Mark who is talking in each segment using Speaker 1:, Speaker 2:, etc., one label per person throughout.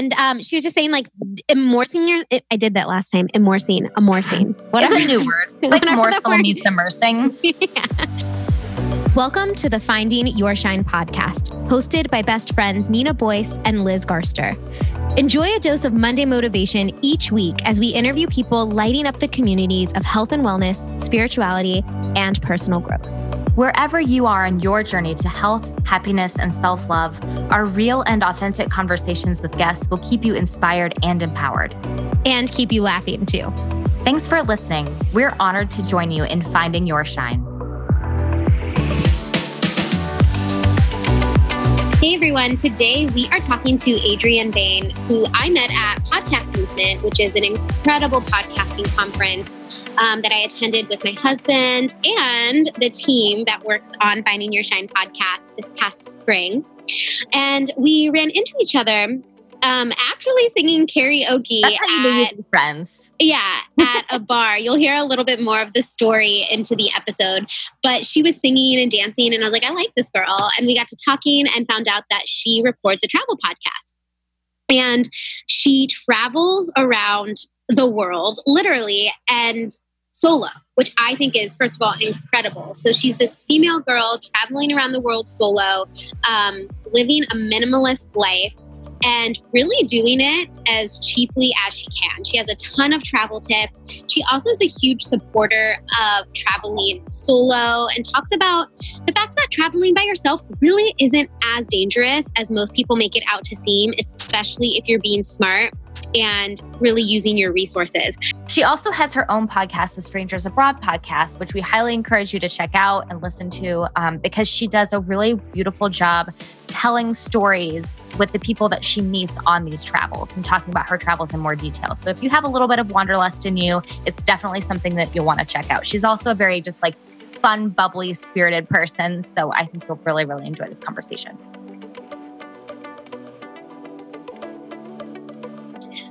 Speaker 1: and um, she was just saying like immersing your. I did that last time. Immersing, immersing.
Speaker 2: What is a new word? It's like morsel meets immersing. yeah.
Speaker 1: Welcome to the Finding Your Shine podcast, hosted by best friends Nina Boyce and Liz Garster. Enjoy a dose of Monday motivation each week as we interview people lighting up the communities of health and wellness, spirituality, and personal growth.
Speaker 2: Wherever you are in your journey to health, happiness, and self love, our real and authentic conversations with guests will keep you inspired and empowered.
Speaker 1: And keep you laughing too.
Speaker 2: Thanks for listening. We're honored to join you in finding your shine.
Speaker 1: Hey everyone, today we are talking to Adrienne Bain, who I met at Podcast Movement, which is an incredible podcasting conference um, that I attended with my husband and the team that works on Finding Your Shine podcast this past spring. And we ran into each other um, actually singing karaoke.
Speaker 2: That's how you at, friends.
Speaker 1: Yeah, at a bar. You'll hear a little bit more of the story into the episode. But she was singing and dancing, and I was like, I like this girl. And we got to talking and found out that she records a travel podcast. And she travels around the world, literally, and solo, which I think is, first of all, incredible. So she's this female girl traveling around the world solo, um, living a minimalist life and really doing it as cheaply as she can. She has a ton of travel tips. She also is a huge supporter of traveling solo and talks about the fact that traveling by yourself really isn't as dangerous as most people make it out to seem, especially if you're being smart and really using your resources.
Speaker 2: She also has her own podcast, the Strangers Abroad podcast, which we highly encourage you to check out and listen to um, because she does a really beautiful job telling stories with the people that she meets on these travels and talking about her travels in more detail. So if you have a little bit of wanderlust in you, it's definitely something that you'll want to check out. She's also a very just like fun, bubbly, spirited person. So I think you'll really, really enjoy this conversation.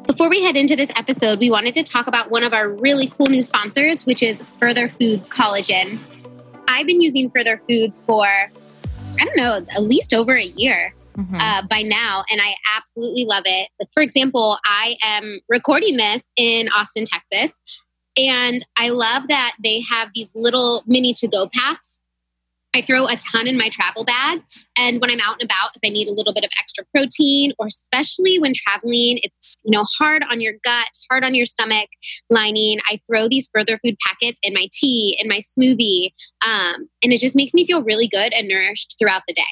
Speaker 1: Before we head into this episode, we wanted to talk about one of our really cool new sponsors, which is Further Foods Collagen. I've been using Further Foods for, I don't know, at least over a year. Mm-hmm. Uh, by now, and I absolutely love it. Like, for example, I am recording this in Austin, Texas, and I love that they have these little mini to go packs I throw a ton in my travel bag. And when I'm out and about, if I need a little bit of extra protein, or especially when traveling, it's you know hard on your gut, hard on your stomach lining. I throw these further food packets in my tea, in my smoothie, um, and it just makes me feel really good and nourished throughout the day.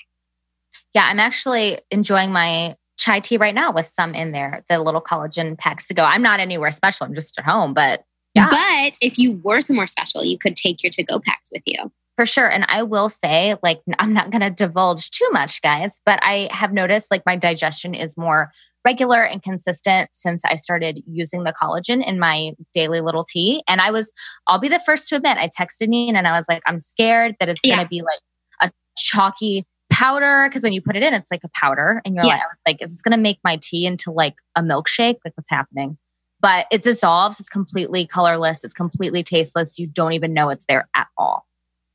Speaker 2: Yeah, I'm actually enjoying my chai tea right now with some in there, the little collagen packs to go. I'm not anywhere special. I'm just at home, but yeah.
Speaker 1: But if you were somewhere special, you could take your to go packs with you.
Speaker 2: For sure. And I will say, like, I'm not going to divulge too much, guys, but I have noticed like my digestion is more regular and consistent since I started using the collagen in my daily little tea. And I was, I'll be the first to admit, I texted Nina and I was like, I'm scared that it's yeah. going to be like a chalky powder because when you put it in, it's like a powder, and you're yeah. like, like, is this going to make my tea into like a milkshake? Like, what's happening? But it dissolves. It's completely colorless. It's completely tasteless. You don't even know it's there at all.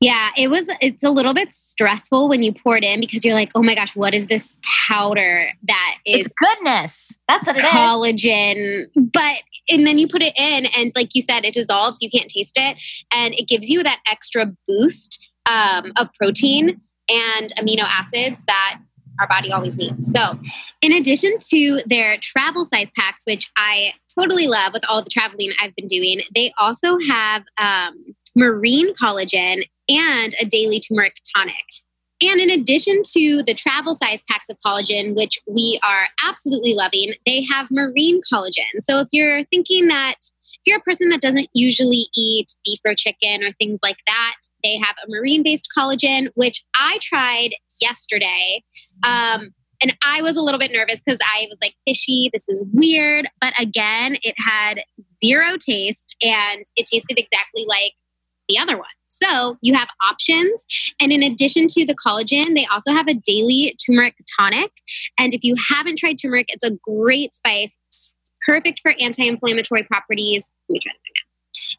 Speaker 1: Yeah, it was it's a little bit stressful when you pour it in because you're like, "Oh my gosh, what is this powder that is
Speaker 2: It's goodness. That's what
Speaker 1: collagen. But and then you put it in and like you said it dissolves, you can't taste it and it gives you that extra boost um, of protein and amino acids that our body always needs. So, in addition to their travel size packs, which I totally love with all the traveling I've been doing, they also have um, marine collagen and a daily turmeric tonic. And in addition to the travel size packs of collagen, which we are absolutely loving, they have marine collagen. So if you're thinking that if you're a person that doesn't usually eat beef or chicken or things like that, they have a marine based collagen, which I tried yesterday. Um, and I was a little bit nervous because I was like, fishy, this is weird. But again, it had zero taste and it tasted exactly like the other one. So you have options. And in addition to the collagen, they also have a daily turmeric tonic. And if you haven't tried turmeric, it's a great spice, perfect for anti inflammatory properties. Let me try that again.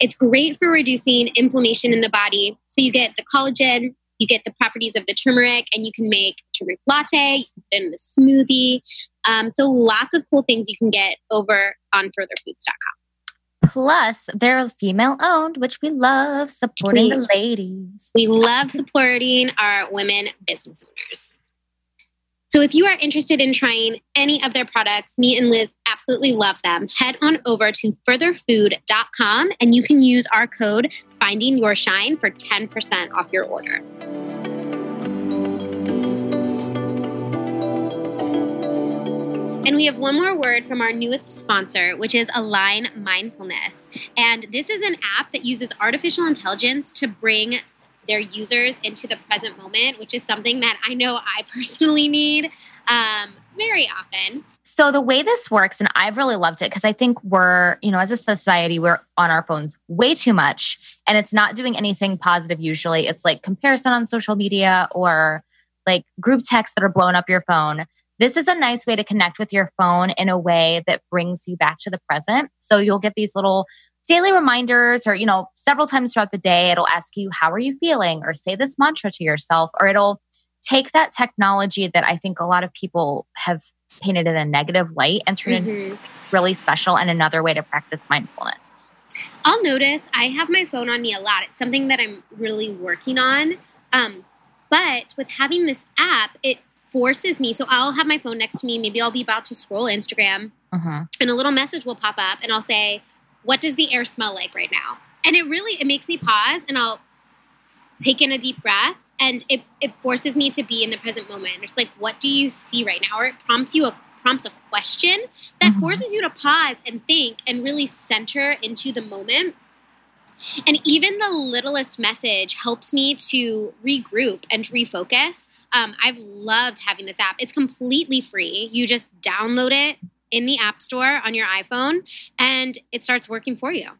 Speaker 1: It's great for reducing inflammation in the body. So you get the collagen, You get the properties of the turmeric, and you can make turmeric latte. It in the smoothie. Um, so lots of cool things you can get over on furtherfoods.com.
Speaker 2: Plus, they're female owned, which we love supporting we, the ladies.
Speaker 1: We love supporting our women business owners. So if you are interested in trying any of their products, me and Liz absolutely love them. Head on over to furtherfood.com and you can use our code finding your shine for 10% off your order. And we have one more word from our newest sponsor, which is Align Mindfulness. And this is an app that uses artificial intelligence to bring their users into the present moment, which is something that I know I personally need um, very often.
Speaker 2: So the way this works, and I've really loved it because I think we're, you know, as a society, we're on our phones way too much, and it's not doing anything positive. Usually, it's like comparison on social media or like group texts that are blowing up your phone. This is a nice way to connect with your phone in a way that brings you back to the present. So you'll get these little daily reminders or you know several times throughout the day it'll ask you how are you feeling or say this mantra to yourself or it'll take that technology that i think a lot of people have painted in a negative light and turn mm-hmm. it into really special and another way to practice mindfulness
Speaker 1: i'll notice i have my phone on me a lot it's something that i'm really working on um, but with having this app it forces me so i'll have my phone next to me maybe i'll be about to scroll instagram uh-huh. and a little message will pop up and i'll say what does the air smell like right now? And it really it makes me pause and I'll take in a deep breath and it, it forces me to be in the present moment. It's like, what do you see right now? Or it prompts you a prompts a question that mm-hmm. forces you to pause and think and really center into the moment. And even the littlest message helps me to regroup and refocus. Um, I've loved having this app. It's completely free. You just download it in the App Store on your iPhone and it starts working for you.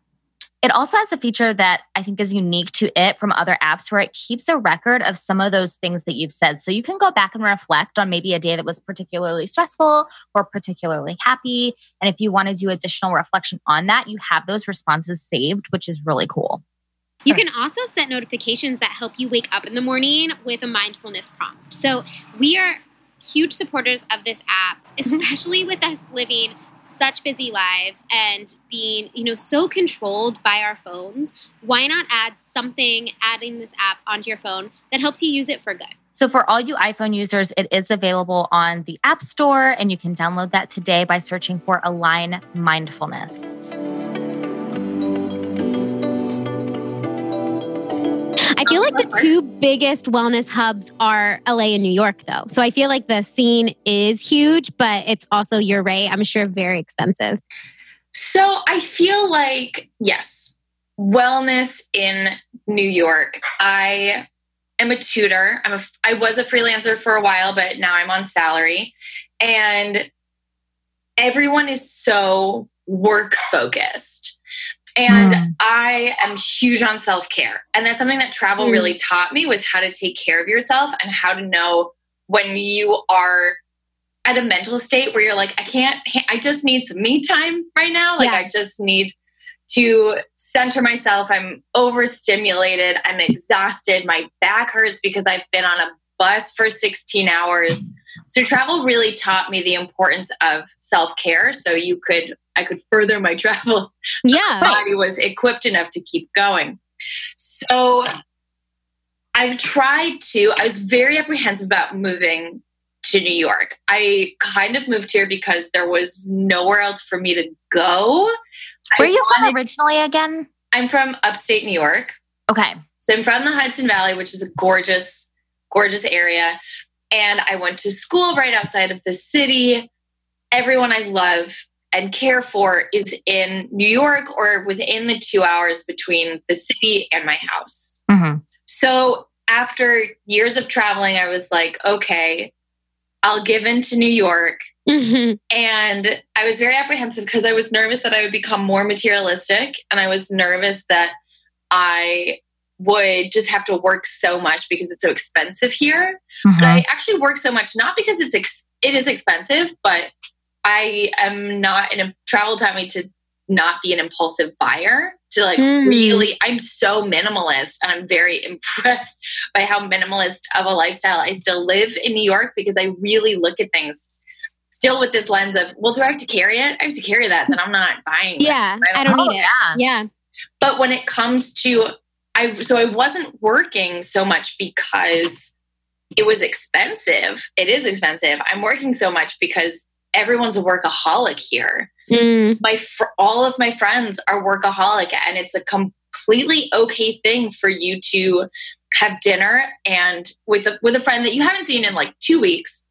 Speaker 2: It also has a feature that I think is unique to it from other apps where it keeps a record of some of those things that you've said. So you can go back and reflect on maybe a day that was particularly stressful or particularly happy. And if you want to do additional reflection on that, you have those responses saved, which is really cool.
Speaker 1: You can also set notifications that help you wake up in the morning with a mindfulness prompt. So we are huge supporters of this app, mm-hmm. especially with us living such busy lives and being, you know, so controlled by our phones. Why not add something, adding this app onto your phone that helps you use it for good?
Speaker 2: So, for all you iPhone users, it is available on the App Store, and you can download that today by searching for Align Mindfulness.
Speaker 1: I feel like the two biggest wellness hubs are LA and New York, though. So I feel like the scene is huge, but it's also, you're right, I'm sure very expensive.
Speaker 3: So I feel like, yes, wellness in New York. I am a tutor. I'm a, I was a freelancer for a while, but now I'm on salary. And everyone is so work focused. And mm. I am huge on self care. And that's something that travel mm. really taught me was how to take care of yourself and how to know when you are at a mental state where you're like, I can't, I just need some me time right now. Like, yeah. I just need to center myself. I'm overstimulated. I'm exhausted. My back hurts because I've been on a bus for 16 hours. So travel really taught me the importance of self-care so you could I could further my travels.
Speaker 1: Yeah.
Speaker 3: My body was equipped enough to keep going. So I've tried to I was very apprehensive about moving to New York. I kind of moved here because there was nowhere else for me to go.
Speaker 2: Where are you wanted, from originally again?
Speaker 3: I'm from upstate New York.
Speaker 2: Okay.
Speaker 3: So I'm from the Hudson Valley, which is a gorgeous, gorgeous area. And I went to school right outside of the city. Everyone I love and care for is in New York or within the two hours between the city and my house. Mm-hmm. So after years of traveling, I was like, okay, I'll give in to New York. Mm-hmm. And I was very apprehensive because I was nervous that I would become more materialistic. And I was nervous that I would just have to work so much because it's so expensive here. Mm-hmm. But I actually work so much not because it's ex- it is expensive, but I am not in a travel taught me to not be an impulsive buyer to like mm. really I'm so minimalist and I'm very impressed by how minimalist of a lifestyle I still live in New York because I really look at things still with this lens of, well, do I have to carry it? I have to carry that, then I'm not buying.
Speaker 1: Yeah, I don't, I don't need it. Yeah. yeah.
Speaker 3: But when it comes to I so I wasn't working so much because it was expensive. It is expensive. I'm working so much because everyone's a workaholic here. Mm. My fr- all of my friends are workaholic, and it's a completely okay thing for you to have dinner and with a, with a friend that you haven't seen in like two weeks,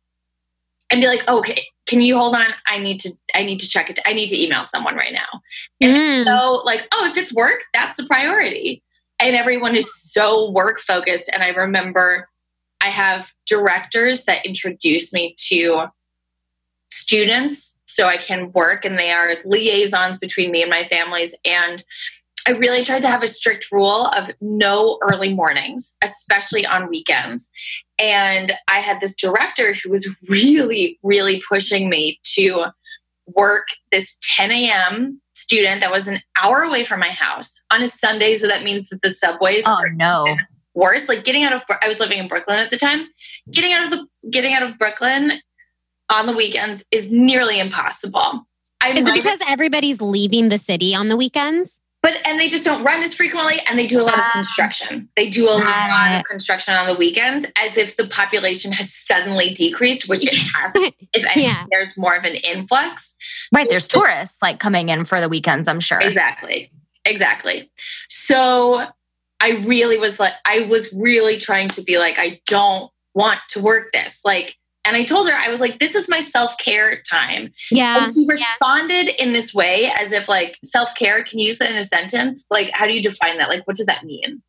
Speaker 3: and be like, okay, can you hold on? I need to I need to check it. I need to email someone right now. And mm. so like, oh, if it's work, that's the priority. And everyone is so work focused. And I remember I have directors that introduce me to students so I can work, and they are liaisons between me and my families. And I really tried to have a strict rule of no early mornings, especially on weekends. And I had this director who was really, really pushing me to work this 10 a.m. student that was an hour away from my house on a Sunday. So that means that the subways.
Speaker 2: Oh, no
Speaker 3: worse. Like getting out of I was living in Brooklyn at the time. Getting out of the getting out of Brooklyn on the weekends is nearly impossible.
Speaker 1: I'm is it because everybody's leaving the city on the weekends?
Speaker 3: But and they just don't run as frequently and they do a lot of ah. construction. They do a lot of construction on the weekends as if the population has suddenly decreased, which it hasn't. if anything, yeah. there's more of an influx.
Speaker 2: Right. So there's tourists like coming in for the weekends, I'm sure.
Speaker 3: Exactly. Exactly. So I really was like, I was really trying to be like, I don't want to work this. Like, and I told her, I was like, this is my self care time.
Speaker 1: Yeah.
Speaker 3: And she responded yeah. in this way as if, like, self care, can you use it in a sentence? Like, how do you define that? Like, what does that mean?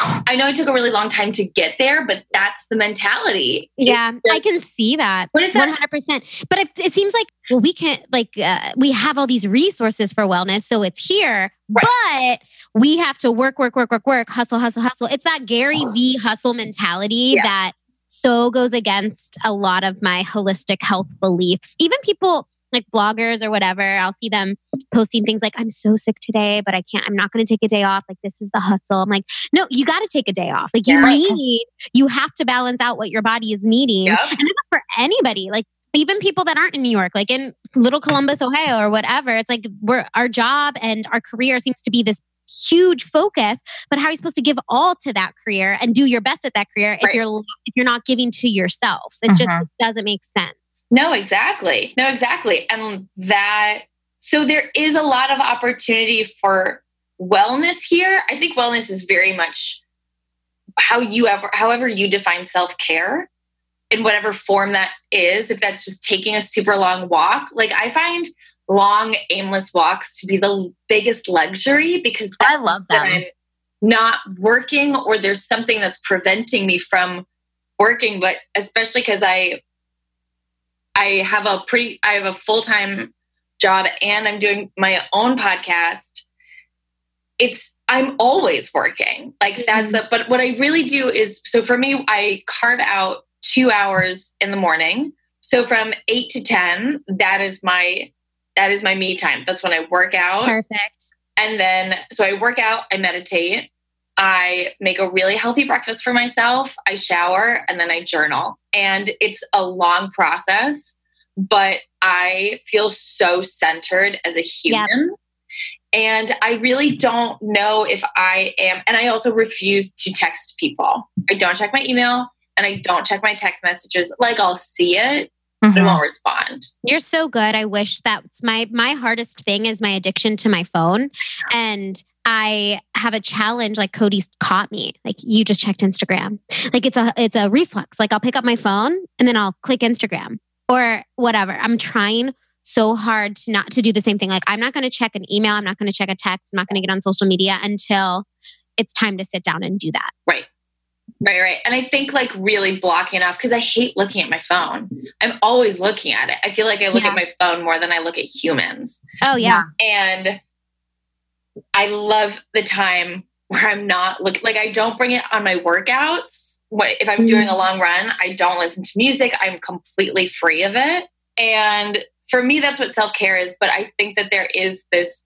Speaker 3: I know it took a really long time to get there, but that's the mentality.
Speaker 1: Yeah, I can see that.
Speaker 3: What is that?
Speaker 1: 100%. But it, it seems like, well, we can't, like, uh, we have all these resources for wellness. So it's here, right. but we have to work, work, work, work, work, hustle, hustle, hustle. It's that Gary V hustle mentality yeah. that so goes against a lot of my holistic health beliefs. Even people, like bloggers or whatever, I'll see them posting things like, I'm so sick today, but I can't, I'm not going to take a day off. Like, this is the hustle. I'm like, no, you got to take a day off. Like, you yeah, need, you have to balance out what your body is needing. Yep. And that's for anybody. Like, even people that aren't in New York, like in little Columbus, Ohio, or whatever, it's like we're our job and our career seems to be this huge focus but how are you supposed to give all to that career and do your best at that career right. if you're if you're not giving to yourself it just uh-huh. doesn't make sense
Speaker 3: no, exactly. No, exactly. And that, so there is a lot of opportunity for wellness here. I think wellness is very much how you ever, however you define self care in whatever form that is. If that's just taking a super long walk, like I find long, aimless walks to be the biggest luxury because
Speaker 2: I love that.
Speaker 3: I'm not working or there's something that's preventing me from working. But especially because I I have a pretty I have a full-time job and I'm doing my own podcast. It's I'm always working. Like mm-hmm. that's a but what I really do is so for me I carve out 2 hours in the morning. So from 8 to 10 that is my that is my me time. That's when I work out.
Speaker 1: Perfect.
Speaker 3: And then so I work out, I meditate, I make a really healthy breakfast for myself, I shower, and then I journal. And it's a long process, but I feel so centered as a human. Yep. And I really don't know if I am, and I also refuse to text people. I don't check my email and I don't check my text messages. Like I'll see it, Mm-hmm. I won't respond.
Speaker 1: You're so good. I wish that's my my hardest thing is my addiction to my phone. And I have a challenge like Cody's caught me. Like you just checked Instagram. Like it's a it's a reflex. Like I'll pick up my phone and then I'll click Instagram or whatever. I'm trying so hard to not to do the same thing. Like I'm not going to check an email, I'm not going to check a text, I'm not going to get on social media until it's time to sit down and do that.
Speaker 3: Right. Right, right. And I think like really blocking off because I hate looking at my phone. I'm always looking at it. I feel like I look yeah. at my phone more than I look at humans.
Speaker 1: Oh, yeah.
Speaker 3: And I love the time where I'm not looking like I don't bring it on my workouts. What if I'm doing a mm. long run, I don't listen to music. I'm completely free of it. And for me that's what self-care is, but I think that there is this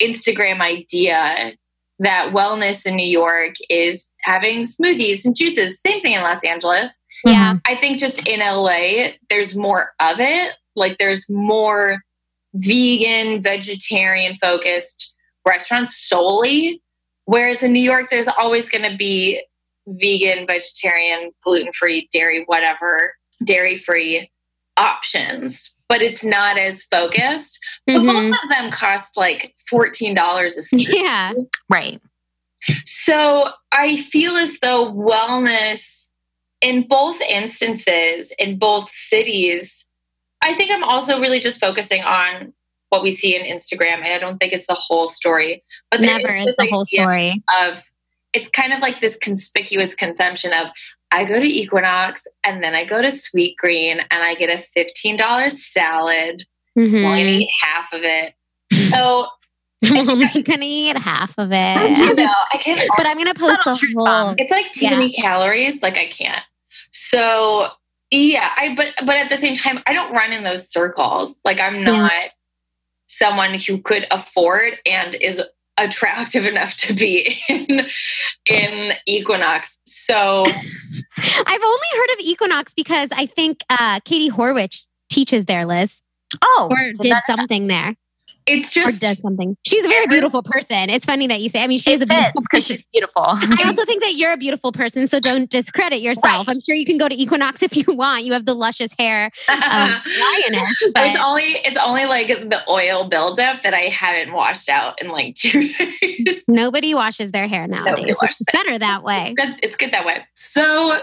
Speaker 3: Instagram idea that wellness in New York is having smoothies and juices. Same thing in Los Angeles.
Speaker 1: Yeah. Mm-hmm.
Speaker 3: I think just in LA, there's more of it. Like there's more vegan, vegetarian focused restaurants solely. Whereas in New York, there's always going to be vegan, vegetarian, gluten free, dairy, whatever, dairy free options, but it's not as focused. But
Speaker 1: Mhm.
Speaker 3: both of them cost like $14 a seat.
Speaker 1: Yeah.
Speaker 2: Right.
Speaker 3: So I feel as though wellness in both instances, in both cities, I think I'm also really just focusing on what we see in Instagram. And I don't think it's the whole story. But
Speaker 1: Never is
Speaker 3: this
Speaker 1: the whole story.
Speaker 3: Of it's kind of like this conspicuous consumption of I go to Equinox and then I go to Sweetgreen and I get a $15 salad.
Speaker 1: Mhm.
Speaker 3: Well, I eat half of it. So
Speaker 1: I'm gonna eat half of it.
Speaker 3: know, I can't
Speaker 1: But I'm gonna post the whole.
Speaker 3: it's like too
Speaker 1: Yeah.
Speaker 3: many calories like i can't so yeah i but but at the same time i don't run in those circles like i'm not someone who could afford and is attractive enough to be in in equinox. So
Speaker 1: I've only heard of Equinox because I think uh, Katie Horwitch teaches there, Liz,
Speaker 2: Oh,
Speaker 1: or did something there,
Speaker 3: it's
Speaker 1: or does something. She's a very beautiful person. It's funny that you say. I mean, she is a beautiful
Speaker 2: because she's beautiful.
Speaker 1: I also think that you're a beautiful person, so don't discredit yourself. I'm sure you can go to Equinox if you want. You have the luscious hair, um, lioness.
Speaker 3: it's only it's only like the oil buildup that I haven't washed out in like two days.
Speaker 1: nobody washes their hair nowadays. It's better that way.
Speaker 3: Good- it's good that way. So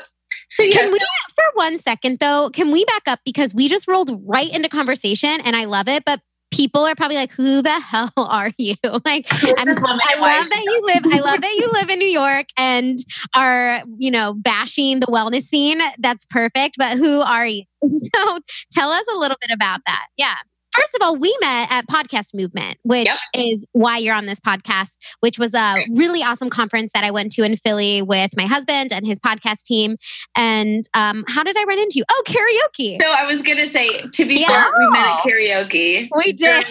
Speaker 3: so
Speaker 1: Can we, for one second though, can we back up because we just rolled right into conversation and I love it, but people are probably like, "Who the hell are you?" Like, I'm-
Speaker 3: this woman
Speaker 1: I love that you live. I love that you live in New York and are, you know, bashing the wellness scene. That's perfect. But who are you? So tell us a little bit about that. Yeah. First of all, we met at Podcast Movement, which
Speaker 3: Yep.
Speaker 1: is why you're on this podcast, which was a
Speaker 3: Great.
Speaker 1: really awesome conference that I went to in Philly with my husband and his podcast team. And um, how did I run into you? Oh, karaoke.
Speaker 3: So I was gonna say, to be
Speaker 1: Yeah.
Speaker 3: fair, we met at karaoke.
Speaker 1: We did.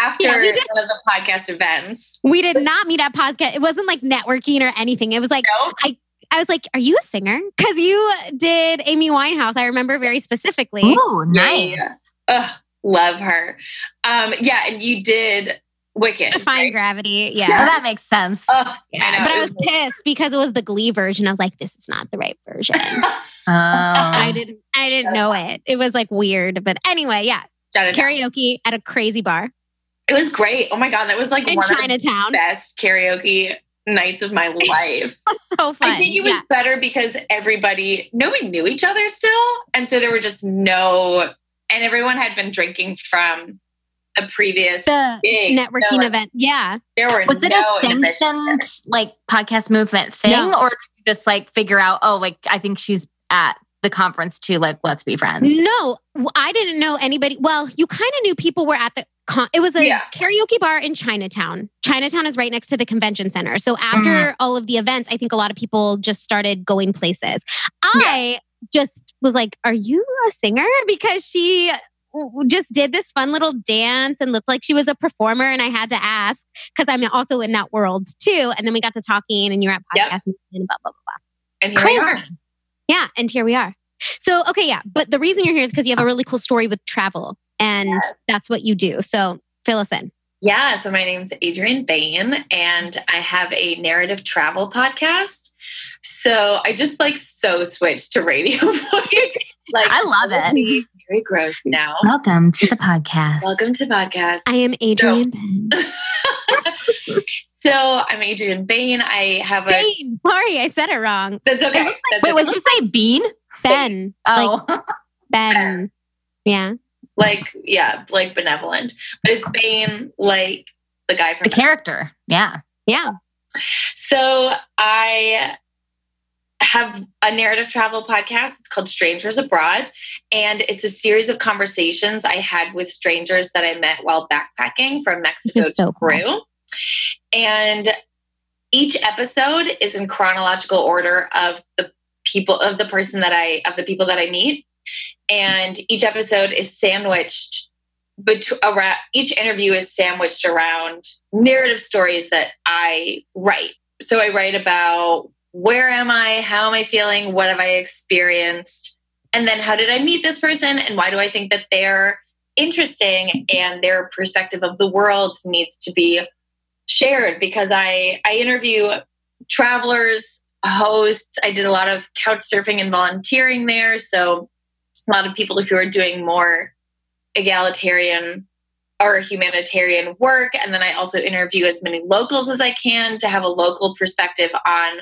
Speaker 3: after
Speaker 1: Yeah, we did.
Speaker 3: one of the podcast events.
Speaker 1: We did not meet at podcast. It wasn't like networking or anything. It was like
Speaker 3: No,
Speaker 1: I was like, "Are you a singer?" Because you did Amy Winehouse. I remember very specifically.
Speaker 3: Oh,
Speaker 2: nice.
Speaker 3: yeah, Ugh, love her. Um, yeah, and you did Wicked.
Speaker 1: Defying
Speaker 3: right?
Speaker 1: gravity.
Speaker 2: Oh,
Speaker 1: Yeah.
Speaker 2: that makes sense.
Speaker 3: Ugh,
Speaker 1: Yeah,
Speaker 3: I
Speaker 1: but I was
Speaker 3: was-
Speaker 1: pissed because it was the Glee version. I was like, "This is not the right version."
Speaker 2: Oh.
Speaker 1: I didn't. I didn't know it. It was like weird, but anyway, yeah.
Speaker 3: Shout it out.
Speaker 1: Karaoke at a crazy bar
Speaker 3: It was great. Oh my god, that was like
Speaker 1: in
Speaker 3: one of the
Speaker 1: Chinatown.
Speaker 3: best karaoke nights of my life.
Speaker 1: so fun.
Speaker 3: I think it was
Speaker 1: yeah.
Speaker 3: better because everybody, nobody knew each other still. And so there were just no, and everyone had been drinking from a previous
Speaker 1: the
Speaker 3: gig.
Speaker 1: networking
Speaker 3: So,
Speaker 1: event. Yeah.
Speaker 3: There were
Speaker 2: Was it a sanctioned like podcast movement thing,
Speaker 1: No.
Speaker 2: or did you just like figure out? Oh, like I think she's at the conference too. Like, let's be friends.
Speaker 1: No, I didn't know anybody. Well, you kind of knew people were at the. Con- it was a
Speaker 3: Yeah.
Speaker 1: karaoke bar in Chinatown. Chinatown is right next to the convention center. So after
Speaker 3: Mm-hmm.
Speaker 1: all of the events, I think a lot of people just started going places. I just was like, "Are you a singer?" Because she just did this fun little dance and looked like she was a performer, and I had to ask because I'm also in that world too. And then we got to talking, and you're at
Speaker 3: Yep.
Speaker 1: podcast and blah blah blah. blah.
Speaker 3: And here we are.
Speaker 1: Yeah, and here we are. So, okay, yeah, but the reason you're here is because you have a really cool story with travel, and that's what you do. So, fill us in.
Speaker 3: Yeah, so my name's Adrienne Bain, and I have a narrative travel podcast. So I just like so switched to radio voice. like
Speaker 2: I love it.
Speaker 3: Very gross now.
Speaker 2: Welcome to the podcast.
Speaker 3: Welcome to podcast.
Speaker 1: I am Adrian. Bain.
Speaker 3: so I'm Adrian Bain. I have a.
Speaker 1: Bain. Sorry, I said it wrong.
Speaker 3: That's okay.
Speaker 1: looks
Speaker 3: That's
Speaker 2: Wait,
Speaker 3: okay.
Speaker 2: would you say bean?
Speaker 1: Ben. Oh. like
Speaker 2: Oh,
Speaker 1: Ben. Yeah.
Speaker 3: like yeah, like benevolent, but it's Bain, like the guy from
Speaker 2: the character. Yeah.
Speaker 1: Yeah.
Speaker 3: So I have a narrative travel podcast. It's called Strangers Abroad. And it's a series of conversations I had with strangers that I met while backpacking from Mexico
Speaker 1: so
Speaker 3: to
Speaker 1: cool.
Speaker 3: Peru. And each episode is in chronological order of the people of the person that I of the people that I meet. And each episode is sandwiched bet- around each interview is sandwiched around narrative stories that I write. So I write about where am I, how am I feeling, what have I experienced, and then how did I meet this person, and why do I think that they're interesting? And their perspective of the world needs to be shared because I I interview travelers, hosts. I did a lot of couch surfing and volunteering there, so a lot of people who are doing more egalitarian or humanitarian work. And then I also interview as many locals as I can to have a local perspective on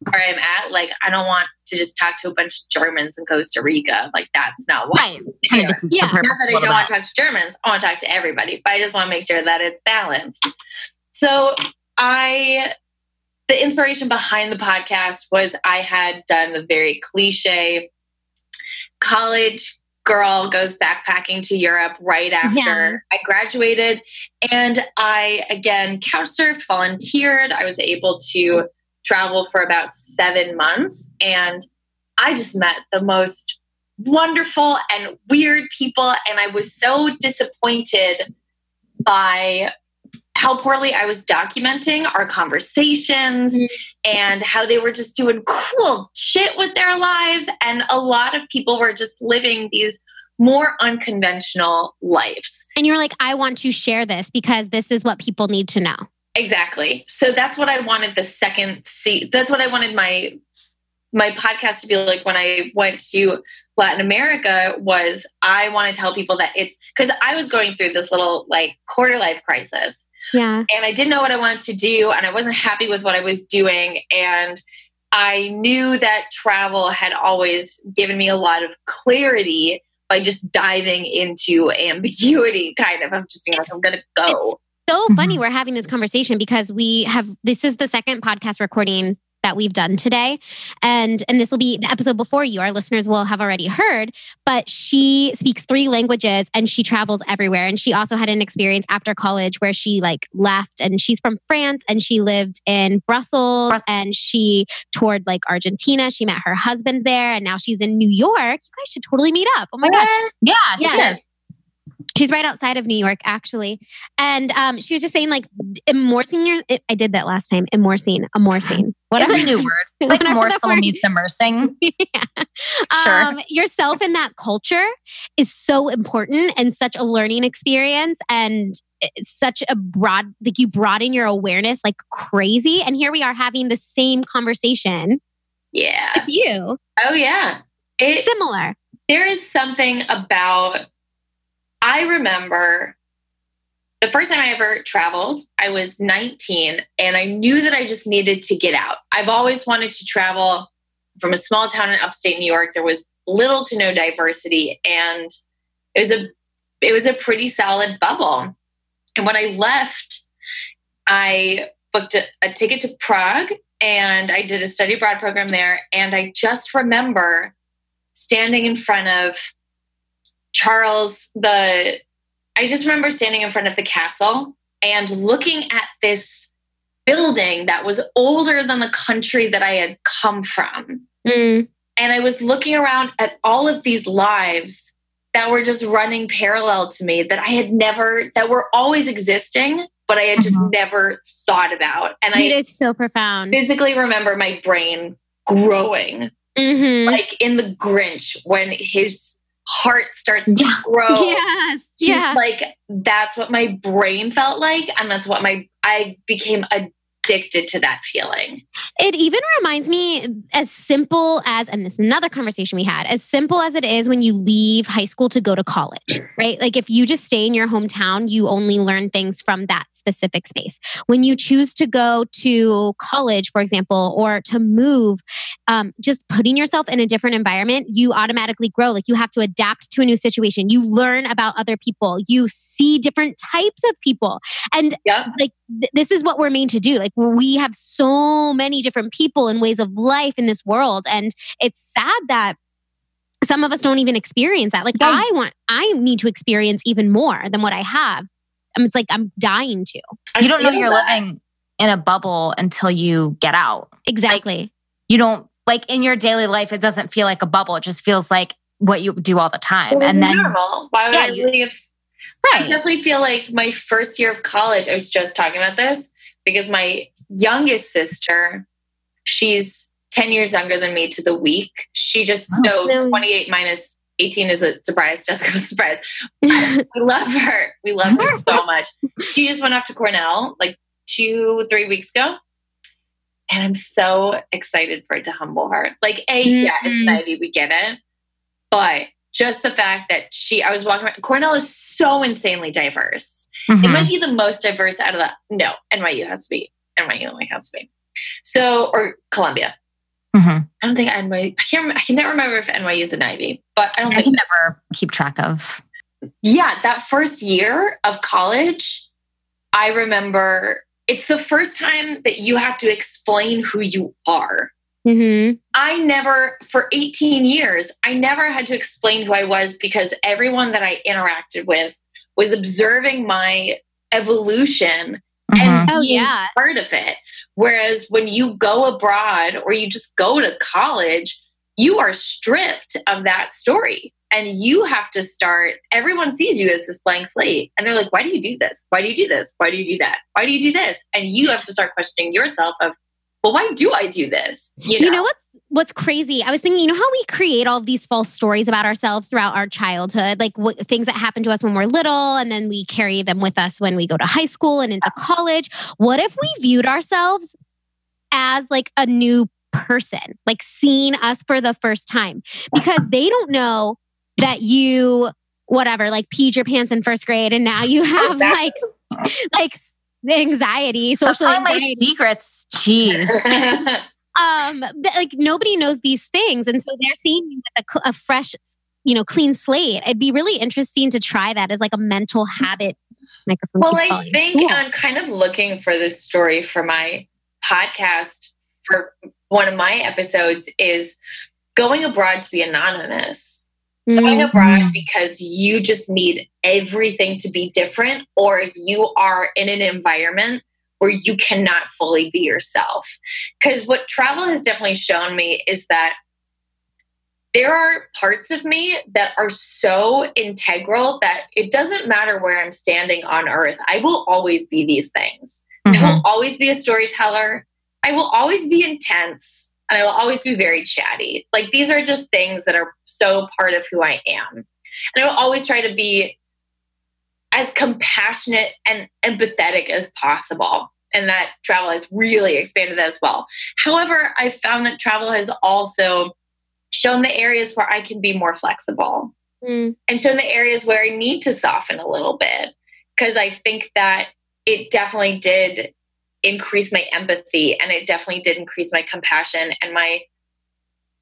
Speaker 3: where I'm at. Like, I don't want to just talk to a bunch of Germans in Costa Rica. Like, that's not what.
Speaker 2: Right. Kind of
Speaker 1: Yeah.
Speaker 3: Not that I don't want to talk to Germans. I want to talk to everybody, but I just want to make sure that it's balanced. So I, the inspiration behind the podcast was I had done the very cliche college girl goes backpacking to Europe right after
Speaker 1: Yeah.
Speaker 3: I graduated. And I, again, couch surfed, volunteered. I was able to travel for about seven months. And I just met the most wonderful and weird people. And I was so disappointed by how poorly I was documenting our conversations
Speaker 1: Mhm.
Speaker 3: and how they were just doing cool shit with their lives. And a lot of people were just living these more unconventional lives.
Speaker 1: And you're like, I want to share this because this is what people need to know.
Speaker 3: Exactly. So that's what I wanted the second season. That's what I wanted my my podcast to be like when I went to Latin America was I want to tell people that it's because I was going through this little like quarter life crisis
Speaker 1: Yeah.
Speaker 3: and I didn't know what I wanted to do and I wasn't happy with what I was doing and I knew that travel had always given me a lot of clarity by just diving into ambiguity kind of of just being like I'm gonna go.
Speaker 1: So
Speaker 2: Mhm.
Speaker 1: funny we're having this conversation because we have this is the second podcast recording that we've done today. And and this will be the episode before you. Our listeners will have already heard but she speaks three languages and she travels everywhere. And she also had an experience after college where she like left and she's from France and she lived in Brussels,
Speaker 2: Brussels.
Speaker 1: and she toured like Argentina. She met her husband there and now she's in New York. You guys should totally meet up. Oh my gosh.
Speaker 2: Yeah, she is.
Speaker 1: She's right outside of New York, actually. And um, she was just saying, like, immersing your. I did that last time. Immersing, immersing.
Speaker 2: It's a new word. It's like
Speaker 1: Whatever
Speaker 2: more
Speaker 1: that
Speaker 2: someone needs immersing.
Speaker 1: yeah.
Speaker 2: Sure.
Speaker 1: Um, yourself in that culture is so important and such a learning experience and it's such a broad, like you broaden your awareness like crazy. And here we are having the same conversation
Speaker 3: Yeah.
Speaker 1: with you,
Speaker 3: Oh yeah. It
Speaker 1: similar.
Speaker 3: there is something about I remember the first time I ever traveled, I was 19 and I knew that I just needed to get out. I've always wanted to travel from a small town in upstate New York. There was little to no diversity and it was a it was a pretty solid bubble. And when I left, I booked a, a ticket to Prague and I did a study abroad program there. And I just remember standing in front of Charles the I just remember standing in front of the castle and looking at this building that was older than the country that I had come from.
Speaker 1: Mm,
Speaker 3: And I was looking around at all of these lives that were just running parallel to me that I had never that were always existing, but I had just
Speaker 2: Mhm.
Speaker 3: never thought about. And
Speaker 1: it
Speaker 3: I
Speaker 1: is so profound.
Speaker 3: physically remember my brain growing
Speaker 1: Mhm.
Speaker 3: like in the Grinch when his heart starts to grow.
Speaker 1: Yes. Yeah.
Speaker 3: Like that's what my brain felt like. And that's what my I became addicted to that feeling.
Speaker 1: It even reminds me as simple as, and this is another conversation we had, as simple as it is when you leave high school to go to college, right? Like if you just stay in your hometown, you only learn things from that specific space. When you choose to go to college, for example, or to move, um, just putting yourself in a different environment, you automatically grow. Like you have to adapt to a new situation. You learn about other people. You see different types of people. And
Speaker 3: Yep.
Speaker 1: like th- this is what we're made to do like we have so many different people and ways of life in this world and it's sad that some of us don't even experience that like
Speaker 2: Yeah.
Speaker 1: i want i need to experience even more than what i have I mean, it's like i'm dying to
Speaker 3: I
Speaker 2: You don't know you're
Speaker 3: that.
Speaker 2: living in a bubble until you get out.
Speaker 1: exactly
Speaker 2: You don't like in your daily life, it doesn't feel like a bubble. It just feels like what you do all the time.
Speaker 3: Well,
Speaker 2: and
Speaker 3: is
Speaker 2: then
Speaker 3: normal. Why would
Speaker 2: Yeah,
Speaker 3: I
Speaker 2: you-
Speaker 3: leave? I definitely feel like my first year of college, I was just talking about this because my youngest sister, she's 10 years younger than me to the week. She just, oh, so 28 minus 18 is a surprise. Jessica was surprised. we love her. We love her so much. She just went off to Cornell like two, three weeks ago. And I'm so excited for it to humble her. Like, A, mm-hmm. yeah, it's mm-hmm. Ivy, we get it. But just the fact that she, I was walking around, Cornell is so insanely diverse. Mm-hmm. It might be the most diverse out of the, no, NYU has to be, NYU only has to be. So, or Columbia. Mm-hmm. I don't think NYU, I can't, I can never remember if NYU is an Ivy, but I don't I
Speaker 2: can never keep track of.
Speaker 3: Yeah, that first year of college, I remember it's the first time that you have to explain who you are. Mm-hmm. I never, for 18 years, I never had to explain who I was because everyone that I interacted with was observing my evolution mm-hmm. and oh, yeah. part of it. Whereas when you go abroad or you just go to college, you are stripped of that story and you have to start everyone sees you as this blank slate and they're like why do you do this why do you do this why do you do that why do you do this and you have to start questioning yourself of well why do i do this?
Speaker 1: You know, you know what's what's crazy? I was thinking you know how we create all these false stories about ourselves throughout our childhood? Like what, things that happen to us when we're little and then we carry them with us when we go to high school and into college. What if we viewed ourselves as like a new person like seeing us for the first time? Because they don't know that you whatever like peed your pants in first grade and now you have like like anxiety social
Speaker 2: anxiety. my secrets jeez
Speaker 1: um like nobody knows these things and so they're seeing you with a, a fresh you know clean slate it'd be really interesting to try that as like a mental habit
Speaker 3: microphone well i falling. think cool. i'm kind of looking for this story for my podcast for one of my episodes is going abroad to be anonymous mm-hmm. going abroad because you just need everything to be different or you are in an environment where you cannot fully be yourself. Because what travel has definitely shown me is that there are parts of me that are so integral that it doesn't matter where I'm standing on earth. I will always be these things. Mm-hmm. I will always be a storyteller. I will always be intense and I will always be very chatty. Like these are just things that are so part of who I am. And I will always try to be as compassionate and empathetic as possible. And that travel has really expanded as well. However, I found that travel has also shown the areas where I can be more flexible mm. and shown the areas where I need to soften a little bit. Because I think that it definitely did increase my empathy and it definitely did increase my compassion and my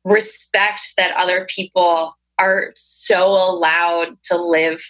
Speaker 3: respect that other people are so allowed to live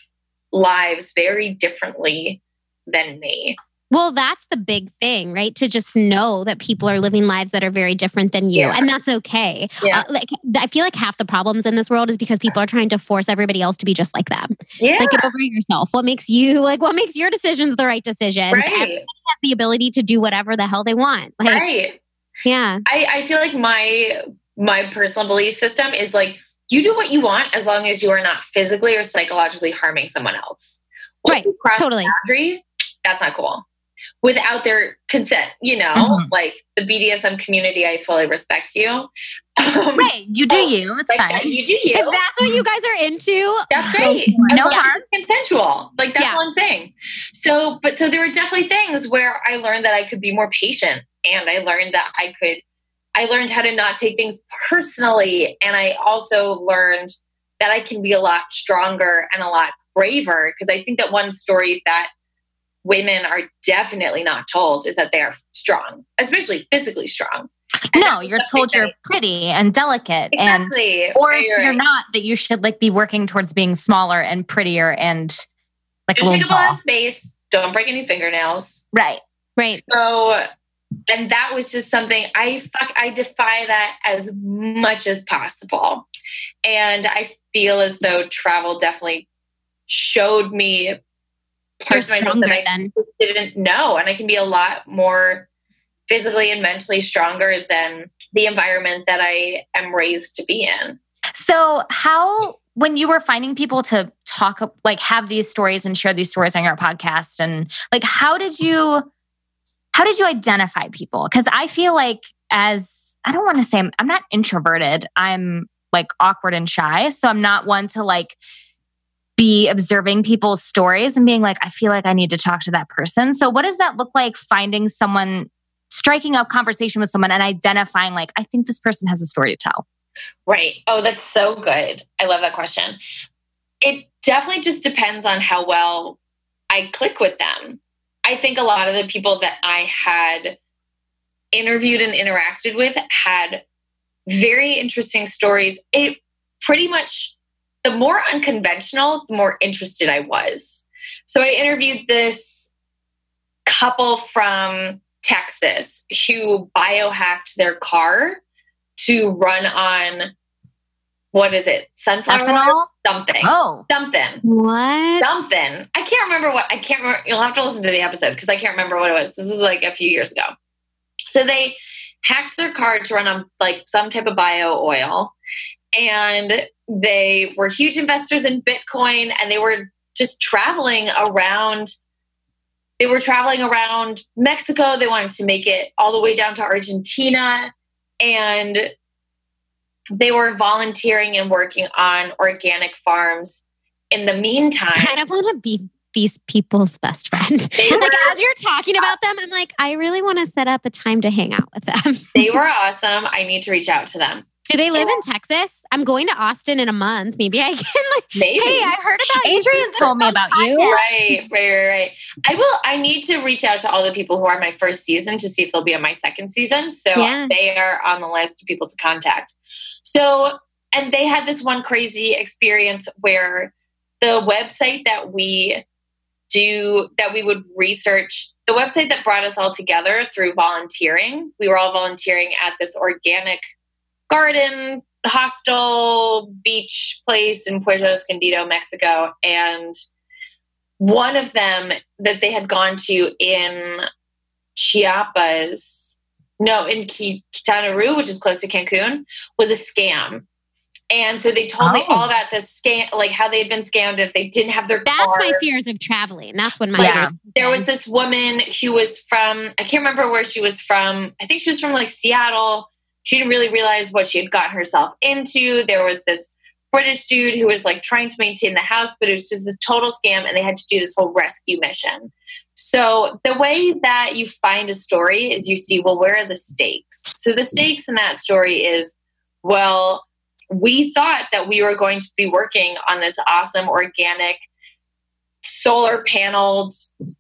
Speaker 3: lives very differently than me.
Speaker 1: Well, that's the big thing, right? To just know that people are living lives that are very different than you, yeah. and that's okay. Yeah. Uh, like I feel like half the problems in this world is because people are trying to force everybody else to be just like them. Yeah. It's like get over yourself. What makes you like? What makes your decisions the right decisions? Right. Everybody has the ability to do whatever the hell they want.
Speaker 3: Like, right.
Speaker 1: Yeah.
Speaker 3: I, I feel like my my personal belief system is like you do what you want as long as you are not physically or psychologically harming someone else.
Speaker 1: right. totally.
Speaker 3: Boundary, that's not cool without their consent, you know, mm-hmm. like the BDSM community, I fully respect you.
Speaker 2: Um, right. You do you. It's like,
Speaker 3: fine. You do you.
Speaker 1: If that's what you guys are into,
Speaker 3: that's great. no harm. Consensual. Like that's yeah. what I'm saying. So, but so there were definitely things where I learned that I could be more patient and I learned that I could, I learned how to not take things personally. And I also learned that I can be a lot stronger and a lot braver because I think that one story that women are definitely not told is that they are strong, especially physically strong.
Speaker 2: And no, you're told you're pretty and delicate exactly. and or if you're not that you should like be working towards being smaller and prettier and like
Speaker 3: don't take up a lot of space, don't break any fingernails.
Speaker 2: Right.
Speaker 1: Right.
Speaker 3: So and that was just something I fuck I defy that as much as possible. And I feel as though travel definitely showed me parts of myself that I then. didn't know. And I can be a lot more physically and mentally stronger than the environment that I am raised to be in.
Speaker 2: So, how when you were finding people to talk, like have these stories and share these stories on your podcast, and like how did you, how did you identify people? Because I feel like as I don't want to say I'm, I'm not introverted. I'm like awkward and shy, so I'm not one to like be observing people's stories and being like, I feel like I need to talk to that person. So, what does that look like finding someone, striking up conversation with someone and identifying, like, I think this person has a story to tell?
Speaker 3: Right. Oh, that's so good. I love that question. It definitely just depends on how well I click with them. I think a lot of the people that I had interviewed and interacted with had very interesting stories. It pretty much the more unconventional, the more interested I was. So I interviewed this couple from Texas who biohacked their car to run on what is it? Sunflower
Speaker 2: Ethanol?
Speaker 3: something.
Speaker 2: Oh.
Speaker 3: Something.
Speaker 4: What?
Speaker 3: Something. I can't remember what I can't remember. You'll have to listen to the episode because I can't remember what it was. This was like a few years ago. So they hacked their car to run on like some type of bio oil and they were huge investors in Bitcoin and they were just traveling around. They were traveling around Mexico. They wanted to make it all the way down to Argentina. And they were volunteering and working on organic farms in the meantime.
Speaker 4: I kind of want to be these people's best friend.
Speaker 3: They
Speaker 4: like
Speaker 3: were-
Speaker 4: as you're talking about them, I'm like, I really want to set up a time to hang out with them.
Speaker 3: they were awesome. I need to reach out to them.
Speaker 4: Do they live in Texas? I'm going to Austin in a month. Maybe I can like
Speaker 3: Maybe.
Speaker 4: Hey, I heard about you.
Speaker 2: Adrian told me about you.
Speaker 3: right, right, right, right. I will. I need to reach out to all the people who are my first season to see if they'll be on my second season. So
Speaker 4: Yeah.
Speaker 3: they are on the list of people to contact. So, and they had this one crazy experience where the website that we do that we would research the website that brought us all together through volunteering. We were all volunteering at this organic garden hostel beach place in Puerto Escondido, Mexico. And one of them that they had gone to in Chiapas, no, in Qui- Quintana Roo, which is close to Cancun, was a scam. And so they told me
Speaker 2: Oh.
Speaker 3: all about this scam, like how they had been scammed if they didn't have their
Speaker 4: That's
Speaker 3: car.
Speaker 4: my fears of traveling. That's when my
Speaker 3: Yeah.
Speaker 4: fears.
Speaker 3: There was this woman who was from, I can't remember where she was from. I think she was from like Seattle. She didn't really realize what she had gotten herself into. There was this British dude who was like trying to maintain the house, but it was just this total scam, and they had to do this whole rescue mission. So, the way that you find a story is you see, well, where are the stakes? So, the stakes in that story is, well, we thought that we were going to be working on this awesome organic solar paneled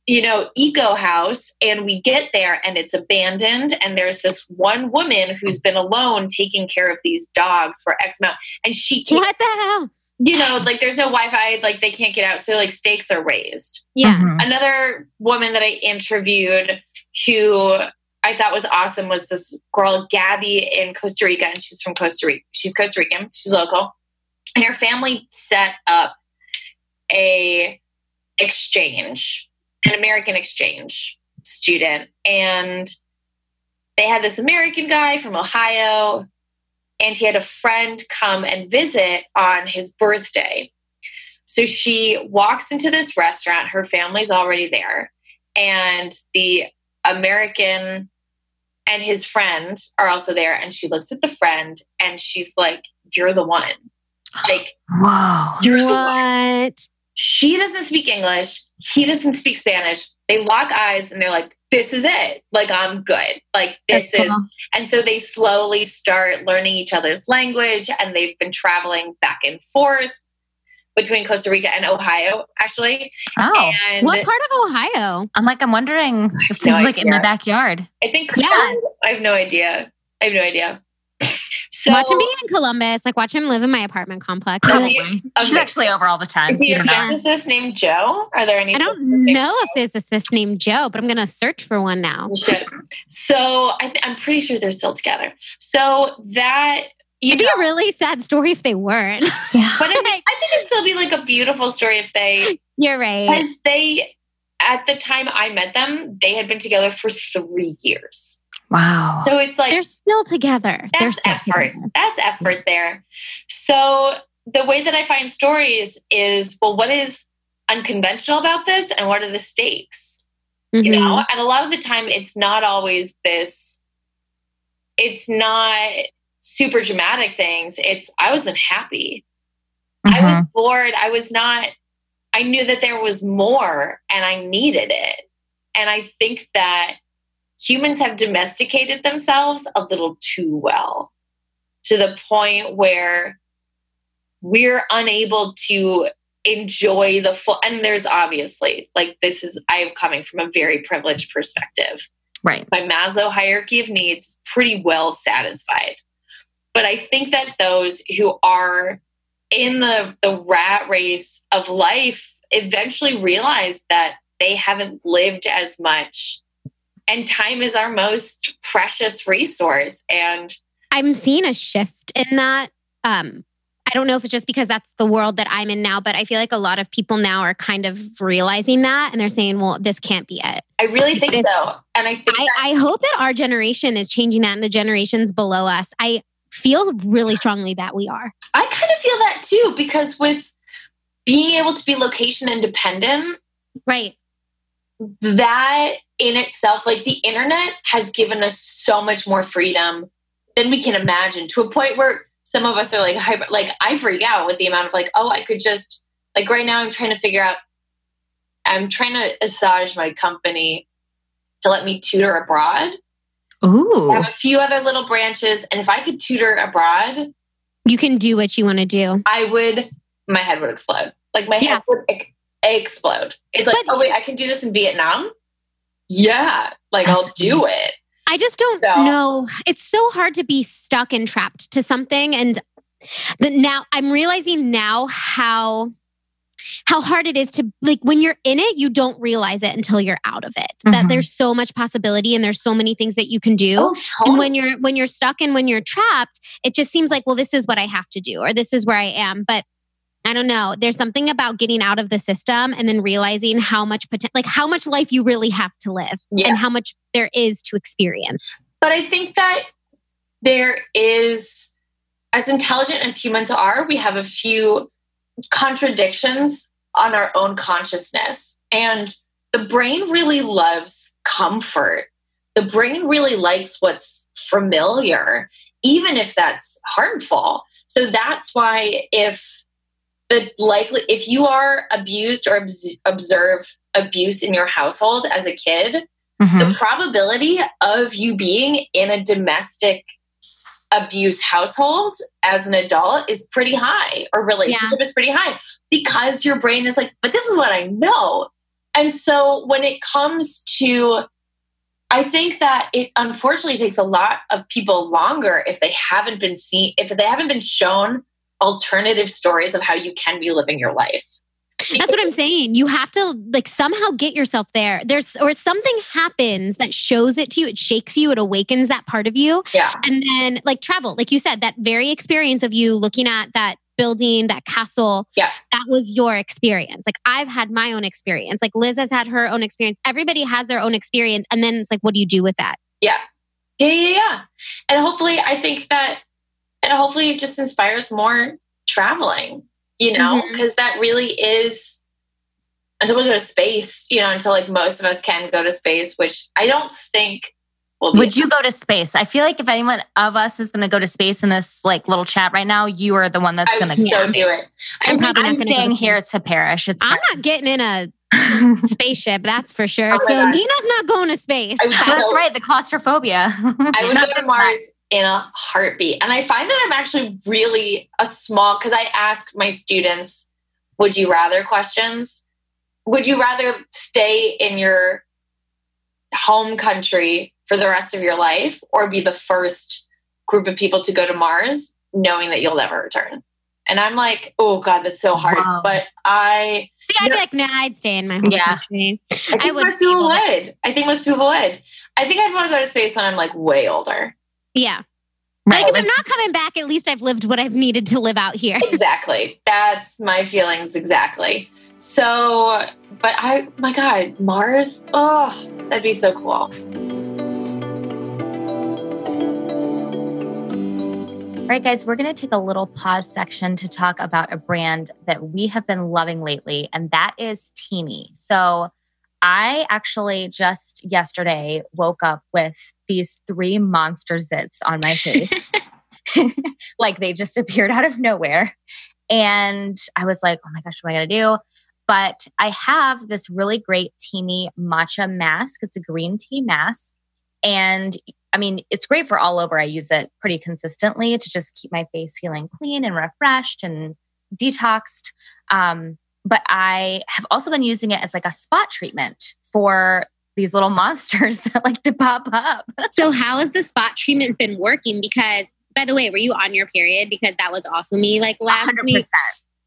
Speaker 3: you know eco house and we get there and it's abandoned and there's this one woman who's been alone taking care of these dogs for x amount and she can't
Speaker 4: What the hell?
Speaker 3: you know like there's no wi-fi like they can't get out so like stakes are raised
Speaker 4: Yeah.
Speaker 2: Mhm.
Speaker 3: another woman that I interviewed who I thought was awesome was this girl Gabby in Costa Rica, and she's from Costa Rica. She's Costa Rican. She's local, and her family set up a exchange, an American exchange student, and they had this American guy from Ohio, and he had a friend come and visit on his birthday. So she walks into this restaurant, her family's already there, and the American and his friend are also there. And she looks at the friend and she's like, You're the one. Like,
Speaker 2: Whoa.
Speaker 3: you're the one.
Speaker 4: What?
Speaker 3: She doesn't speak English. He doesn't speak Spanish. They lock eyes and they're like, This is it. Like, I'm good. Like, this
Speaker 2: That's
Speaker 3: is.
Speaker 2: cool.
Speaker 3: And so they slowly start learning each other's language and they've been traveling back and forth between Costa Rica and Ohio, actually.
Speaker 2: Oh.
Speaker 3: And
Speaker 4: What part of Ohio?
Speaker 2: I'm like, I'm wondering if this
Speaker 3: no
Speaker 2: is like in
Speaker 3: idea.
Speaker 2: the backyard.
Speaker 3: I think,
Speaker 4: Yeah.
Speaker 3: I have no idea. I have no idea. So,
Speaker 4: watch him be in Columbus. Like watch him live in my apartment complex.
Speaker 3: So-
Speaker 4: Like,
Speaker 3: Okay.
Speaker 2: She's actually over all the time.
Speaker 3: is he
Speaker 2: You
Speaker 3: a physicist named Joe? Are there any?
Speaker 4: I don't know if there's a sis named Joe, but I'm gonna search for one now.
Speaker 3: You. So I th- I'm pretty sure they're still together. So that you
Speaker 4: It'd be a really sad story if they weren't.
Speaker 2: Yeah.
Speaker 3: but I think, I think it'd still be like a beautiful story if they
Speaker 4: You're right.
Speaker 3: because they at the time I met them they had been together for three years.
Speaker 2: Wow.
Speaker 3: So it's like
Speaker 4: They're still together. They're
Speaker 3: that's
Speaker 4: still
Speaker 3: effort.
Speaker 4: together.
Speaker 3: That's effort there. So the way that I find stories is well, what is unconventional about this and what are the stakes?
Speaker 1: Mhm.
Speaker 3: You know, and a lot of the time it's not always this, it's not super dramatic things. It's I wasn't happy. I was
Speaker 2: Mhm.
Speaker 3: bored. I was not, I knew that there was more and I needed it. And I think that humans have domesticated themselves a little too well to the point where we're unable to enjoy the full. And there's obviously, like, this is, I'm coming from a very privileged perspective
Speaker 2: Right.
Speaker 3: my Maslow hierarchy of needs pretty well satisfied. But I think that those who are in the, the rat race of life eventually realize that they haven't lived as much. And time is our most precious resource. And
Speaker 1: I'm seeing a shift in that. Um, I don't know if it's just because that's the world that I'm in now, but I feel like a lot of people now are kind of realizing that and they're saying, well, this can't be it.
Speaker 3: I really think so. And I think
Speaker 1: I,
Speaker 3: that,
Speaker 1: I hope that our generation is changing that and the generations below us. I feel really strongly that we are.
Speaker 3: I kind of feel that too, because with being able to be location independent,
Speaker 1: Right.
Speaker 3: That in itself, like the internet has given us so much more freedom than we can imagine to a point where some of us are like, hyper, like I freak out with the amount of like, oh, I could just, like right now I'm trying to figure out, I'm trying to assage my company to let me tutor abroad. I
Speaker 2: Ooh.
Speaker 3: have a few other little branches. And if I could tutor abroad,
Speaker 1: You can do what you want to do.
Speaker 3: I would, my head would explode. Like my
Speaker 1: Yeah.
Speaker 3: head would explode. It's like,
Speaker 1: But-
Speaker 3: oh wait, I can do this in Vietnam. Yeah, like I'll do
Speaker 2: amazing.
Speaker 3: it.
Speaker 1: I just don't
Speaker 3: So-
Speaker 1: know. It's so hard to be stuck and trapped to something. And the, now I'm realizing now how how hard it is to like when you're in it, you don't realize it until you're out of it. That
Speaker 2: Mhm.
Speaker 1: there's so much possibility and there's so many things that you can do.
Speaker 3: Oh,
Speaker 1: And when you're when you're stuck and when you're trapped, it just seems like, well, this is what I have to do, or this is where I am. But I don't know. There's something about getting out of the system and then realizing how much potential, like how much life you really have to live,
Speaker 3: Yeah.
Speaker 1: and how much there is to experience.
Speaker 3: but I think that there is, as intelligent as humans are, we have a few contradictions on our own consciousness. And the brain really loves comfort. The brain really likes what's familiar, even if that's harmful. So that's why if the likely if you are abused or obs- observe abuse in your household as a kid,
Speaker 2: Mhm.
Speaker 3: the probability of you being in a domestic abuse household as an adult is pretty high or relationship is pretty high because your brain is like but this is what i know and so when it comes to i think that it unfortunately takes a lot of people longer if they haven't been seen if they haven't been shown alternative stories of how you can be living your life
Speaker 1: That's what I'm saying. You have to like somehow get yourself there. There's or something happens that shows it to you. It shakes you. It awakens that part of you.
Speaker 3: yeah
Speaker 1: And then like travel, like you said, that very experience of you looking at that building, that castle.
Speaker 3: Yeah.
Speaker 1: That was your experience. Like I've had my own experience. Like Liz has had her own experience. Everybody has their own experience. And then it's like, what do you do with that?
Speaker 3: Yeah, yeah, yeah. yeah. And hopefully, I think that, and hopefully, it just inspires more traveling, you know,
Speaker 1: mm-hmm.
Speaker 3: because that really is until we go to space, you know, until like most of us can go to space, which I don't think will be.
Speaker 2: Would you go to space? I feel like if anyone of us is going to go to space in this like little chat right now, you are the one that's going to
Speaker 3: so do it.
Speaker 1: I'm
Speaker 3: I'm,
Speaker 1: not
Speaker 2: I'm
Speaker 1: gonna go
Speaker 2: staying
Speaker 1: to
Speaker 2: here to perish. It's
Speaker 1: I'm not getting in a spaceship, that's for sure.
Speaker 3: Oh
Speaker 1: so
Speaker 3: God.
Speaker 1: Nina's not going to space.
Speaker 3: I
Speaker 2: That's
Speaker 3: so-
Speaker 2: right. The claustrophobia.
Speaker 3: I would go to Mars in a heartbeat. And I find that I'm actually really a small, because I ask my students, would you rather questions? Would you rather stay in your home country for the rest of your life or be the first group of people to go to Mars knowing that you'll never return? And I'm like, oh God, that's so hard.
Speaker 2: Wow.
Speaker 3: But I,
Speaker 1: See, I'd be like, nah, I'd stay in my home
Speaker 2: Yeah.
Speaker 1: country.
Speaker 3: I think
Speaker 1: I would
Speaker 3: most people would. I think most people would. I think I'd want to go to space when I'm like way older.
Speaker 1: Yeah.
Speaker 2: Right.
Speaker 1: Like if I'm not coming back, at least I've lived what I've needed to live out here.
Speaker 3: exactly. That's my feelings exactly. So, but I, my God, Mars. Oh, that'd be so cool.
Speaker 2: All right, guys, we're going to take a little pause section to talk about a brand that we have been loving lately, and that is Teami. So, I actually just yesterday woke up with these three monster zits on my face. like they just appeared out of nowhere. And I was like, oh my gosh, what am I going to do? But I have this really great Teami matcha mask. It's a green tea mask. And I mean, it's great for all over. I use it pretty consistently to just keep my face feeling clean and refreshed and detoxed. Um, but I have also been using it as like a spot treatment for these little monsters that like to pop up.
Speaker 1: so, how has the spot treatment been working? Because, by the way, were you on your period? Because that was also me like last 100%. week.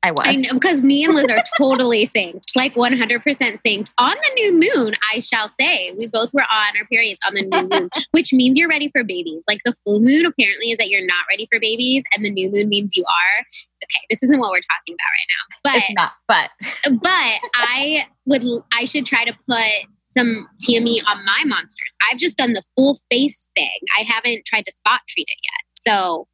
Speaker 2: I was. I
Speaker 1: know, because me and Liz are totally synced, like 100% synced. On the new moon, I shall say, we both were on our periods on the new moon, which means you're ready for babies. Like the full moon apparently is that you're not ready for babies, and the new moon means you are. Okay, this isn't what we're talking about right now, but
Speaker 2: it's not. But
Speaker 1: but I would I should try to put some Teami on my monsters. I've just done the full face thing. I haven't tried to spot treat it yet. So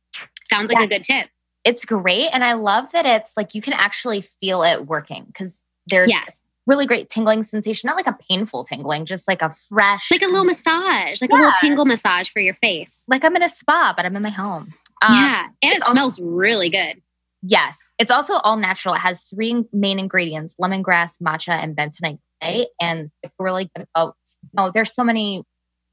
Speaker 1: sounds like yeah. a good tip
Speaker 2: it's great. And I love that it's like you can actually feel it working because there's yes. really great tingling sensation, not like a painful tingling, just like a fresh,
Speaker 1: like a little massage, like yeah. a little tingle massage for your face.
Speaker 2: Like I'm in a spa, but I'm in my home.
Speaker 1: Um, yeah. And it also, smells really good.
Speaker 2: Yes. It's also all natural. It has three main ingredients lemongrass, matcha, and bentonite clay. And really good about, you know, there's so many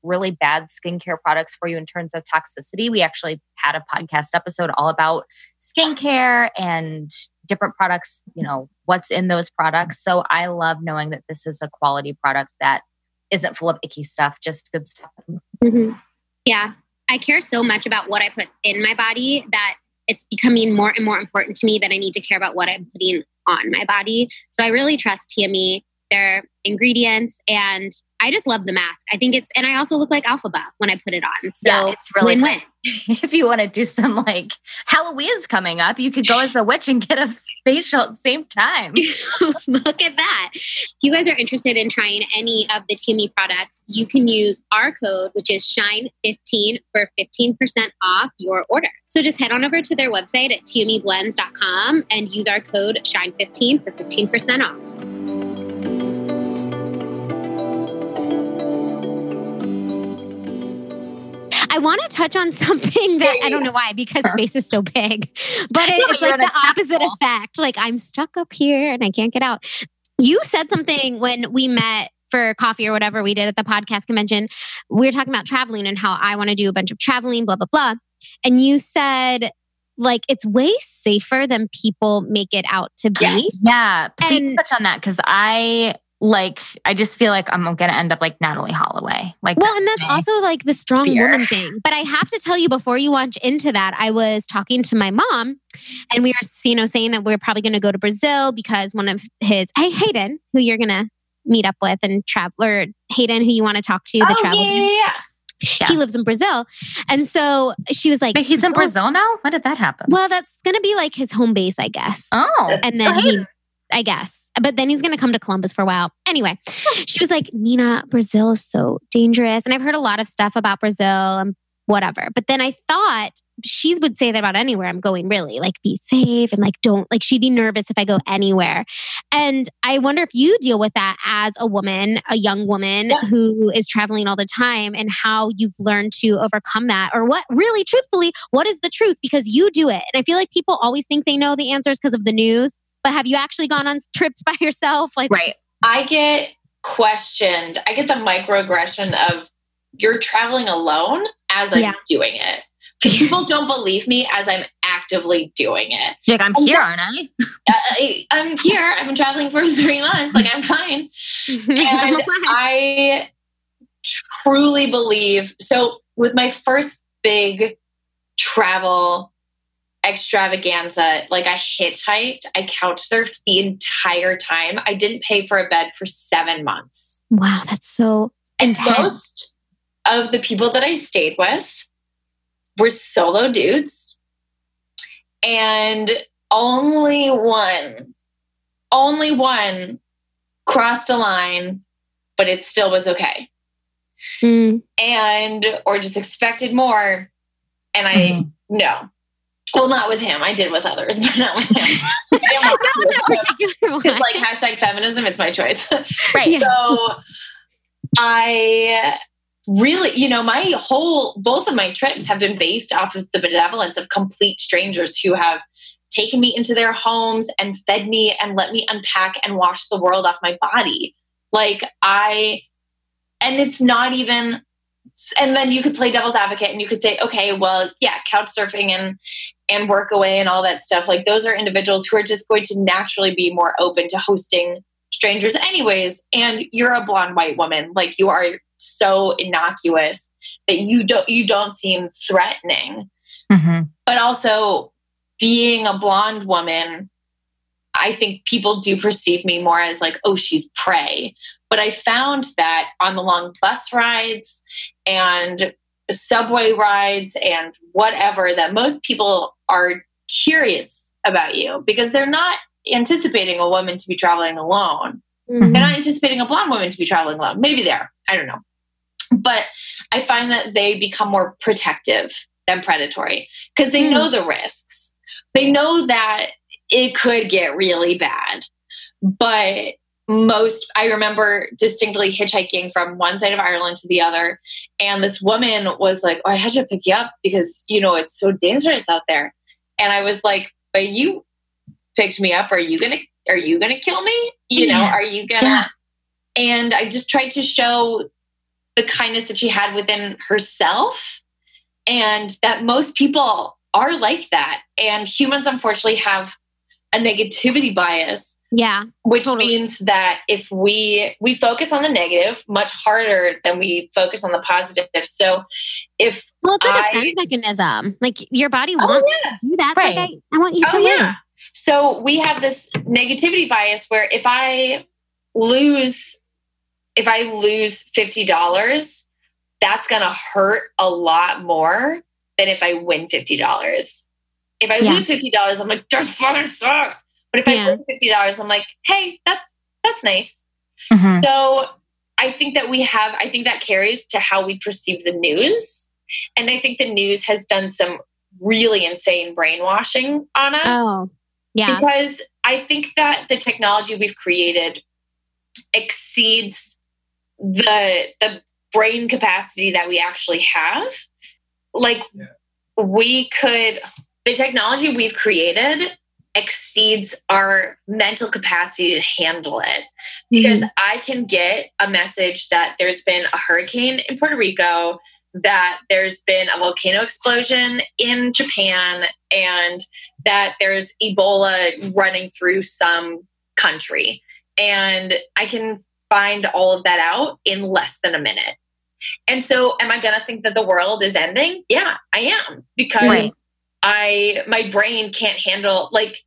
Speaker 2: really bad skincare products for you in terms of toxicity. We actually had a podcast episode all about skincare and different products, you know, what's in those products. So I love knowing that this is a quality product that isn't full of icky stuff, just good stuff.
Speaker 1: Mm-hmm. Yeah. I care so much about what I put in my body that it's becoming more and more important to me that I need to care about what I'm putting on my body. So I really trust Teami, their ingredients, and I just love the mask. I think it's, and I also look like Elphaba when I put it on. So yeah, it's really win win.
Speaker 2: if you want to do some like Halloween's coming up, you could go as a witch and get a facial at the same time.
Speaker 1: look at that. If you guys are interested in trying any of the Teami products, you can use our code, which is SHINE15 for 15% off your order. So just head on over to their website at teamiblends.com and use our code SHINE15 for 15% off. I want to touch on something that I don't know why because space is so big, but it, it's like the opposite effect. Like I'm stuck up here and I can't get out. You said something when we met for coffee or whatever we did at the podcast convention. We were talking about traveling and how I want to do a bunch of traveling, blah, blah, blah. And you said, like, it's way safer than people make it out to be.
Speaker 2: Yeah. yeah. Please and, touch on that because I like I just feel like I'm gonna end up like Natalee Holloway. Like
Speaker 1: Well, and that's also like the strong fear. woman thing. But I have to tell you before you launch into that, I was talking to my mom and we were, you know, saying that we are probably gonna go to Brazil because one of his hey Hayden, who you're gonna meet up with and travel or Hayden, who you want to talk to, the oh, travel yeah, yeah, yeah. He lives in Brazil. And so she was like,
Speaker 2: He's in Brazil now? When did that happen?
Speaker 1: Well, that's going to be like his home base, I guess.
Speaker 2: Oh.
Speaker 1: And then he's, I guess but then he's going to come to Columbus for a while. Anyway, she was like, Nina, Brazil is so dangerous. And I've heard a lot of stuff about Brazil and whatever. But then I thought she would say that about anywhere I'm going, really, like be safe and like don't, like she'd be nervous if I go anywhere. And I wonder if you deal with that as a woman, a young woman yeah. who is traveling all the time and how you've learned to overcome that or what really, truthfully, what is the truth? Because you do it. And I feel like people always think they know the answers because of the news. But have you actually gone on trips by yourself?
Speaker 3: Like, right. I get questioned. I get the microaggression of you're traveling alone as I'm yeah. doing it. People don't believe me as I'm actively doing it.
Speaker 2: Like I'm here, aren't I?
Speaker 3: Uh, I? I'm here. I've been traveling for three months. Like I'm fine. and I truly believe so. With my first big travel extravaganza. Like I hitchhiked, I couch surfed the entire time. I didn't pay for a bed for seven months.
Speaker 1: Wow, that's so
Speaker 3: and most of the people that I stayed with were solo dudes. And only one, only one crossed a line, but it still was okay. Mm. And or just expected more. And I mm-hmm. no, Well, not with him. I did with others, but not with him. not that particular one. It's like hashtag feminism. It's my choice.
Speaker 2: Right.
Speaker 3: So I really, you know, my whole, both of my trips have been based off of the benevolence of complete strangers who have taken me into their homes and fed me and let me unpack and wash the world off my body. Like, I, and it's not even, and then you could play devil's advocate and you could say, okay, well, yeah, couch surfing and, and work away and all that stuff. Like, those are individuals who are just going to naturally be more open to hosting strangers anyways and you're a blonde white woman like you are so innocuous that you don't you don't seem threatening mm-hmm. but also being a blonde woman i think people do perceive me more as like oh she's prey but i found that on the long bus rides and subway rides and whatever that most people are curious about you because they're not anticipating a woman to be traveling alone. Mm-hmm. They're not anticipating a blonde woman to be traveling alone. Maybe they're, I don't know. But I find that they become more protective than predatory because they mm. know the risks. They know that it could get really bad. But most, I remember distinctly hitchhiking from one side of Ireland to the other. And this woman was like, Oh, I had to pick you up because, you know, it's so dangerous out there. And I was like, But you picked me up are you gonna are you gonna kill me you know are you gonna yeah. and i just tried to show the kindness that she had within herself and that most people are like that and humans unfortunately have a negativity bias
Speaker 4: yeah
Speaker 3: which totally. means that if we we focus on the negative much harder than we focus on the positive so if
Speaker 4: well it's a I, defense mechanism like your body oh, wants oh, yeah. to do that right. like I, I want you oh, to oh, win yeah.
Speaker 3: So we have this negativity bias where if I lose if I lose $50, that's going to hurt a lot more than if I win $50. If I yeah. lose $50, I'm like, this fucking sucks. But if yeah. I win $50, I'm like, hey, that's that's nice. Mm-hmm. So I think that we have, I think that carries to how we perceive the news. And I think the news has done some really insane brainwashing on us.
Speaker 4: Oh. Yeah.
Speaker 3: Because I think that the technology we've created exceeds the the brain capacity that we actually have. Like yeah. we could the technology we've created exceeds our mental capacity to handle it because mm-hmm. I can get a message that there's been a hurricane in Puerto Rico that there's been a volcano explosion in Japan and that there's Ebola running through some country. And I can find all of that out in less than a minute. And so, am I going to think that the world is ending? Yeah, I am because right. I my brain can't handle like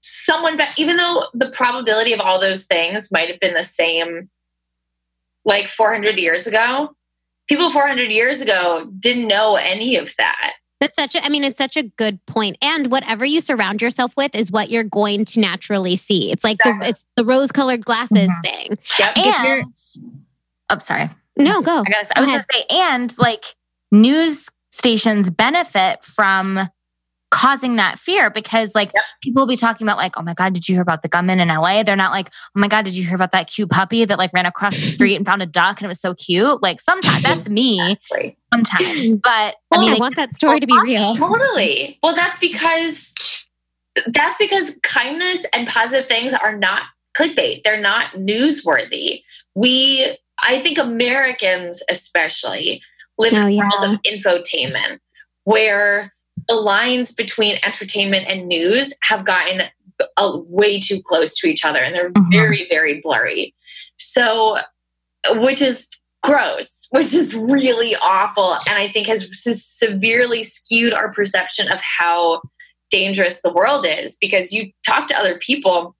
Speaker 3: someone. But even though the probability of all those things might have been the same, like 400 years ago, people 400 years ago didn't know any of that.
Speaker 4: That's such a, I mean, it's such a good point. And whatever you surround yourself with is what you're going to naturally see. It's like exactly. the, it's the rose colored glasses mm-hmm. thing.
Speaker 2: Yep. And, I'm oh, sorry.
Speaker 4: No, go.
Speaker 2: I, gotta, I was going to say, and like news stations benefit from causing that fear because like yep. people will be talking about like oh my god did you hear about the gunman in LA they're not like oh my god did you hear about that cute puppy that like ran across the street and found a duck and it was so cute? Like sometimes that's me. Sometimes. But
Speaker 4: well, I mean I want that story to be real.
Speaker 3: Totally. Well that's because that's because kindness and positive things are not clickbait. They're not newsworthy. We I think Americans especially live oh, in a world of infotainment where the lines between entertainment and news have gotten a, way too close to each other and they're mm-hmm. very, very blurry. So, which is gross, which is really awful. And I think has severely skewed our perception of how dangerous the world is because you talk to other people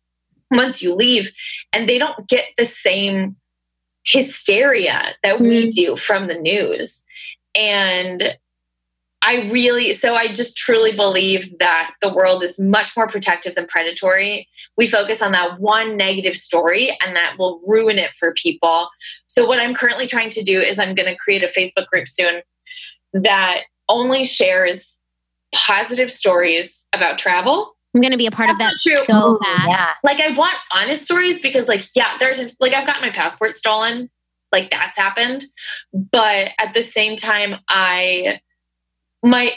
Speaker 3: once you leave and they don't get the same hysteria that mm-hmm. we do from the news. And I really, so I just truly believe that the world is much more protective than predatory. We focus on that one negative story and that will ruin it for people. So, what I'm currently trying to do is I'm going to create a Facebook group soon that only shares positive stories about travel.
Speaker 4: I'm going to be a part of that
Speaker 3: That's true.
Speaker 4: so
Speaker 2: Ooh,
Speaker 4: fast.
Speaker 2: Yeah.
Speaker 3: Like I want honest stories because like yeah, there's like I've got my passport stolen. Like that's happened. But at the same time I my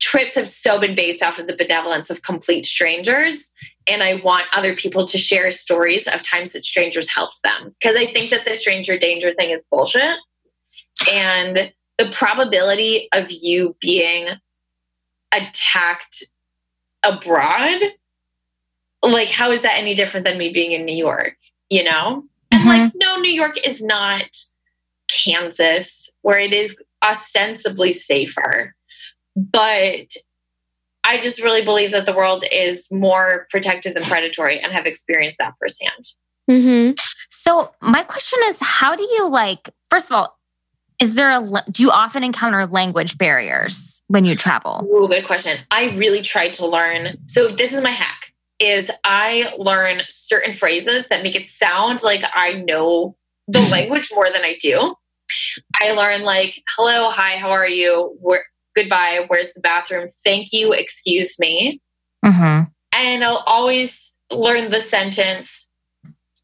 Speaker 3: trips have so been based off of the benevolence of complete strangers and I want other people to share stories of times that strangers helped them because I think that the stranger danger thing is bullshit. And the probability of you being attacked abroad, like, how is that any different than me being in New York? You know? And like, no, New York is not Kansas, where it is ostensibly safer. But I just really believe that the world is more protective than predatory and have experienced that firsthand.
Speaker 4: Mm-hmm.
Speaker 2: So my question is, how do you like? First of all, is there a? Do you often encounter language barriers when you travel?
Speaker 3: Ooh, good question. I really try to learn. So this is my hack is I learn certain phrases that make it sound like I know the language more than I do. I learn like hello, hi, how are you? Where goodbye, where's the bathroom? Thank you, excuse me.
Speaker 2: Mm-hmm.
Speaker 3: And I'll always learn the sentence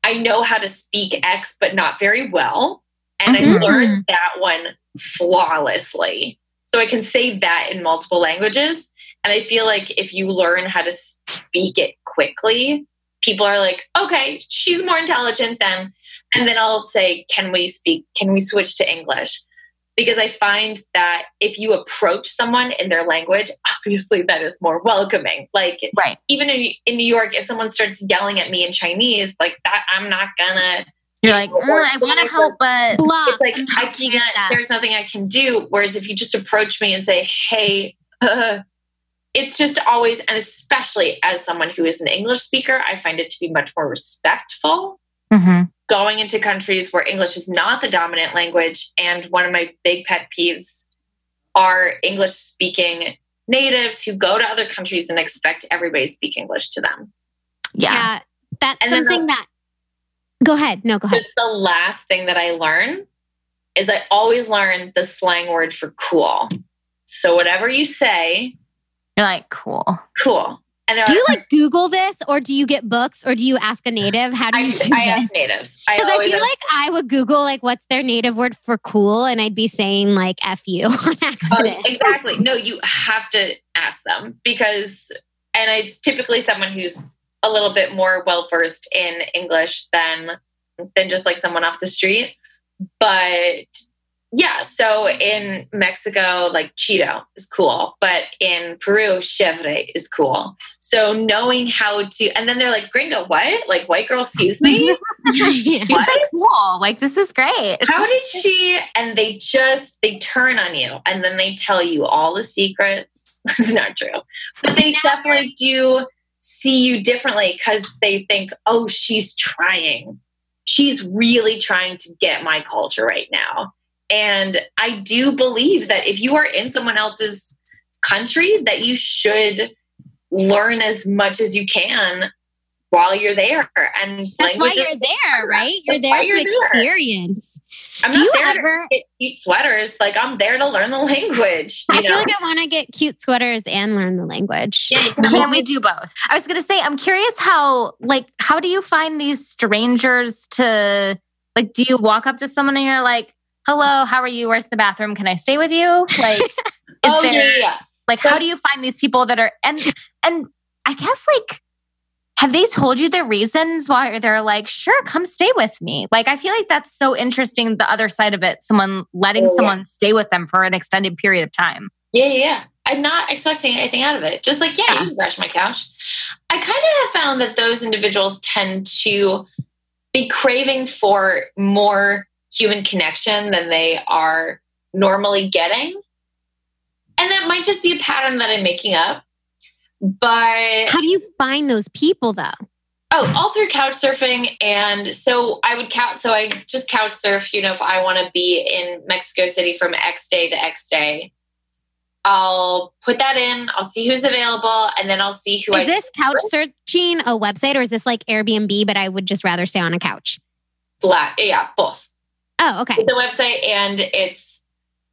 Speaker 3: I know how to speak X but not very well. And
Speaker 2: Mhm.
Speaker 3: I learned that one flawlessly. So I can say that in multiple languages. And I feel like if you learn how to speak it quickly, people are like, okay, she's more intelligent than. And then I'll say, can we speak? Can we switch to English? Because I find that if you approach someone in their language, obviously that is more welcoming. Like,
Speaker 2: Right.
Speaker 3: even in, in New York, if someone starts yelling at me in Chinese, like that, I'm not gonna
Speaker 2: You're like,
Speaker 3: Or
Speaker 2: "Mm, I want to help, but
Speaker 4: Block.
Speaker 3: it's like
Speaker 4: I'm
Speaker 3: I
Speaker 4: not gonna get
Speaker 3: can't. There's nothing I can do. Whereas if you just approach me and say, "Hey," uh, it's just always, and especially as someone who is an English speaker, I find it to be much more respectful.
Speaker 2: Mhm.
Speaker 3: Going into countries where English is not the dominant language, and one of my big pet peeves are English speaking natives who go to other countries and expect everybody to speak English to them.
Speaker 2: yeah.
Speaker 4: Yeah. That's
Speaker 3: And then
Speaker 4: something that. Go ahead. No, go ahead.
Speaker 3: Just the last thing that I learn is I always learn the slang word for cool. So whatever you say,
Speaker 2: You're like, cool.
Speaker 3: cool. And they're
Speaker 4: Do you
Speaker 3: like,
Speaker 4: like Google this or do you get books or do you ask a native? How do
Speaker 3: I,
Speaker 4: you do
Speaker 3: I
Speaker 4: this?
Speaker 3: ask natives.
Speaker 4: Because I,
Speaker 3: always
Speaker 4: feel
Speaker 3: ask-
Speaker 4: like I would Google like what's their native word for cool, and I'd be saying like "f you" on
Speaker 3: Um,
Speaker 4: accident.
Speaker 3: exactly. No, you have to ask them because, and it's typically someone who's a little bit more well versed in English than than just like someone off the street. But yeah, so in Mexico, like chido is cool, but in Peru, chévere is cool. So knowing how to, and then they're like, "Gringo, what? Like white girl sees me?
Speaker 4: Yeah.
Speaker 2: You
Speaker 3: What?
Speaker 2: said cool. Like, this is great.
Speaker 3: How did she?" And they just they turn on you, and then they tell you all the secrets. it's not true, but they
Speaker 4: Now
Speaker 3: definitely do see you differently because they think, "Oh, she's trying. She's really trying to get my culture right now." And I do believe that if you are in someone else's country, that you should learn as much as you can while you're there. And
Speaker 4: That's why you're there, right? You're there to
Speaker 3: you're there.
Speaker 4: experience.
Speaker 3: I'm
Speaker 4: Do
Speaker 3: not
Speaker 4: you
Speaker 3: there to
Speaker 4: ever?
Speaker 3: get cute sweaters. Like I'm there to learn the language. You
Speaker 4: I
Speaker 3: know?
Speaker 4: feel like I want to get cute sweaters and learn the language.
Speaker 3: yeah, can
Speaker 2: Can we do both? I was gonna say, I'm curious how, like, how do you find these strangers to, like, do you walk up to someone and you're like, "Hello, how are you? Where's the bathroom? Can I stay with you?" Like, is
Speaker 3: oh,
Speaker 2: there,
Speaker 3: yeah, yeah.
Speaker 2: like, how do you find these people that are and and I guess like, have they told you the reasons why they're like, "Sure, come stay with me"? Like, I feel like that's so interesting. The other side of it, someone letting
Speaker 3: Oh, yeah.
Speaker 2: someone stay with them for an extended period of time.
Speaker 3: Yeah, yeah, yeah. I'm not expecting anything out of it. Just like, yeah,
Speaker 2: Yeah.
Speaker 3: you can crash my couch. I kind of have found that those individuals tend to be craving for more human connection than they are normally getting. And that might just be a pattern that I'm making up. But
Speaker 4: How do you find those people though?
Speaker 3: Oh, all through couch surfing. And so I would couch, so I just couch surf, you know, if I want to be in Mexico City from X day to X day, I'll put that in, I'll see who's available, and then I'll see who.
Speaker 4: Is I this couch searching a website or is this like Airbnb? But I would just rather stay on a couch.
Speaker 3: black. Yeah, both.
Speaker 4: Oh, okay.
Speaker 3: It's a website and it's,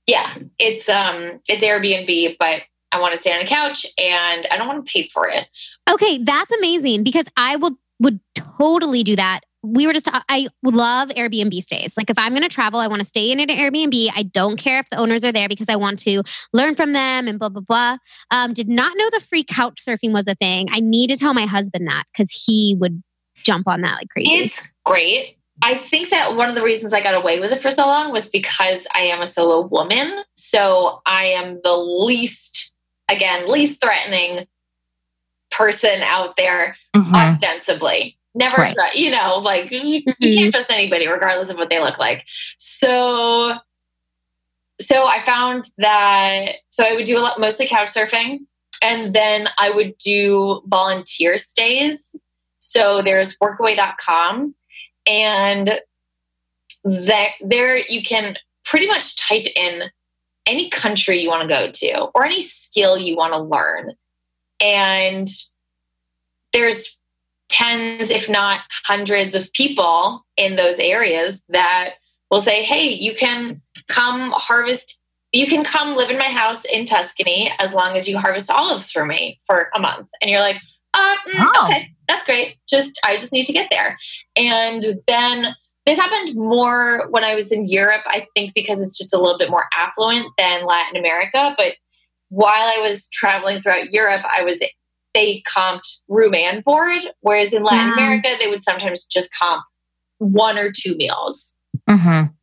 Speaker 3: yeah, it's, um, it's Airbnb, but I want to stay on a couch and I don't want to pay for it.
Speaker 1: Okay, that's amazing because I would would totally do that. We were just I love Airbnb stays. Like if I'm going to travel, I want to stay in an Airbnb. I don't care if the owners are there because I want to learn from them and blah blah blah. Um, did not know the free couch surfing was a thing. I need to tell my husband that because he would jump on that like crazy.
Speaker 3: It's great. I think that one of the reasons I got away with it for so long was because I am a solo woman. So I am the least, again, least threatening person out there,
Speaker 2: Mhm.
Speaker 3: ostensibly. Never,
Speaker 2: Right.
Speaker 3: try, you know, like you, you
Speaker 1: Mhm.
Speaker 3: can't trust anybody, regardless of what they look like. So, so I found that, so I would do a lot, mostly couch surfing. And then I would do volunteer stays. So there's workaway.com and that there you can pretty much type in any country you want to go to or any skill you want to learn. And there's tens if not hundreds of people in those areas that will say hey you can come harvest you can come live in my house in tuscany as long as you harvest olives for me for a month. And you're like uh, mm,
Speaker 2: Oh.
Speaker 3: okay that's great. Just i just need to get there. And then this happened more when I was in Europe, I think because it's just a little bit more affluent than Latin America. But while I was traveling throughout Europe, I was they comped room and board, whereas in Latin
Speaker 1: Wow.
Speaker 3: America, they would sometimes just comp one or two meals.
Speaker 2: Mhm.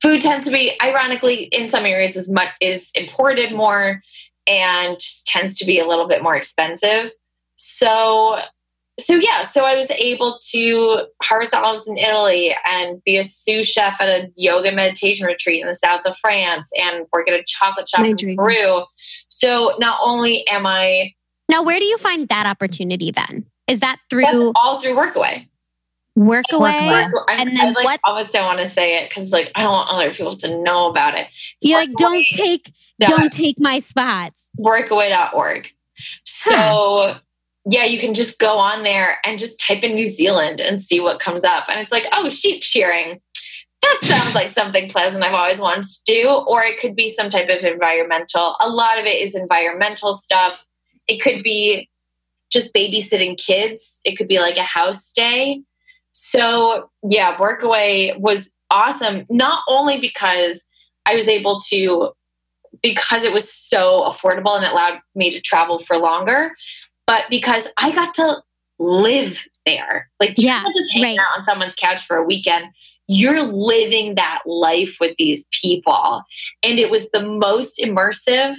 Speaker 3: Food tends to be, ironically, in some areas is much is imported more and tends to be a little bit more expensive. So so yeah, so I was able to harvest olives in Italy and be a sous chef at a yoga meditation retreat in the south of France and work at a chocolate shop
Speaker 1: My
Speaker 3: in
Speaker 1: dream.
Speaker 3: Peru. So not only am I
Speaker 1: Now, where do you find that opportunity then? Is that through
Speaker 3: all through Workaway.
Speaker 1: Workaway?
Speaker 3: Work-
Speaker 1: And then
Speaker 3: I like
Speaker 1: what-
Speaker 3: almost don't want to say it because like I don't want other people to know about it. It's
Speaker 1: You're like, don't take, don't take my spots.
Speaker 3: workaway.org. So yeah, you can just go on there and just type in New Zealand and see what comes up. And it's like, oh, sheep shearing. That sounds like something pleasant I've always wanted to do. Or it could be some type of environmental. A lot of it is environmental stuff. It could be just babysitting kids. It could be like a house stay. So yeah, Workaway was awesome. Not only because I was able to because it was so affordable and it allowed me to travel for longer, but because I got to live there. Like, you
Speaker 1: Yeah,
Speaker 3: just hang
Speaker 1: right.
Speaker 3: out on someone's couch for a weekend. You're living that life with these people. And it was the most immersive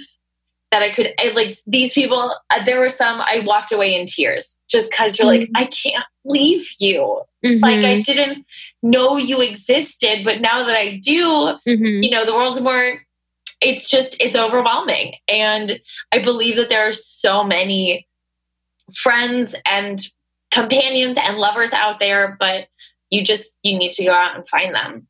Speaker 3: that I could. I, like, these people, uh, there were some I walked away in tears just because you're like,
Speaker 1: Mhm.
Speaker 3: I can't leave you. Like, I
Speaker 1: Mhm,
Speaker 3: didn't know you existed, but now that I do,
Speaker 1: mhm.
Speaker 3: you know the world's more it's just it's overwhelming and i believe that there are so many friends and companions and lovers out there but you just you need to go out and find them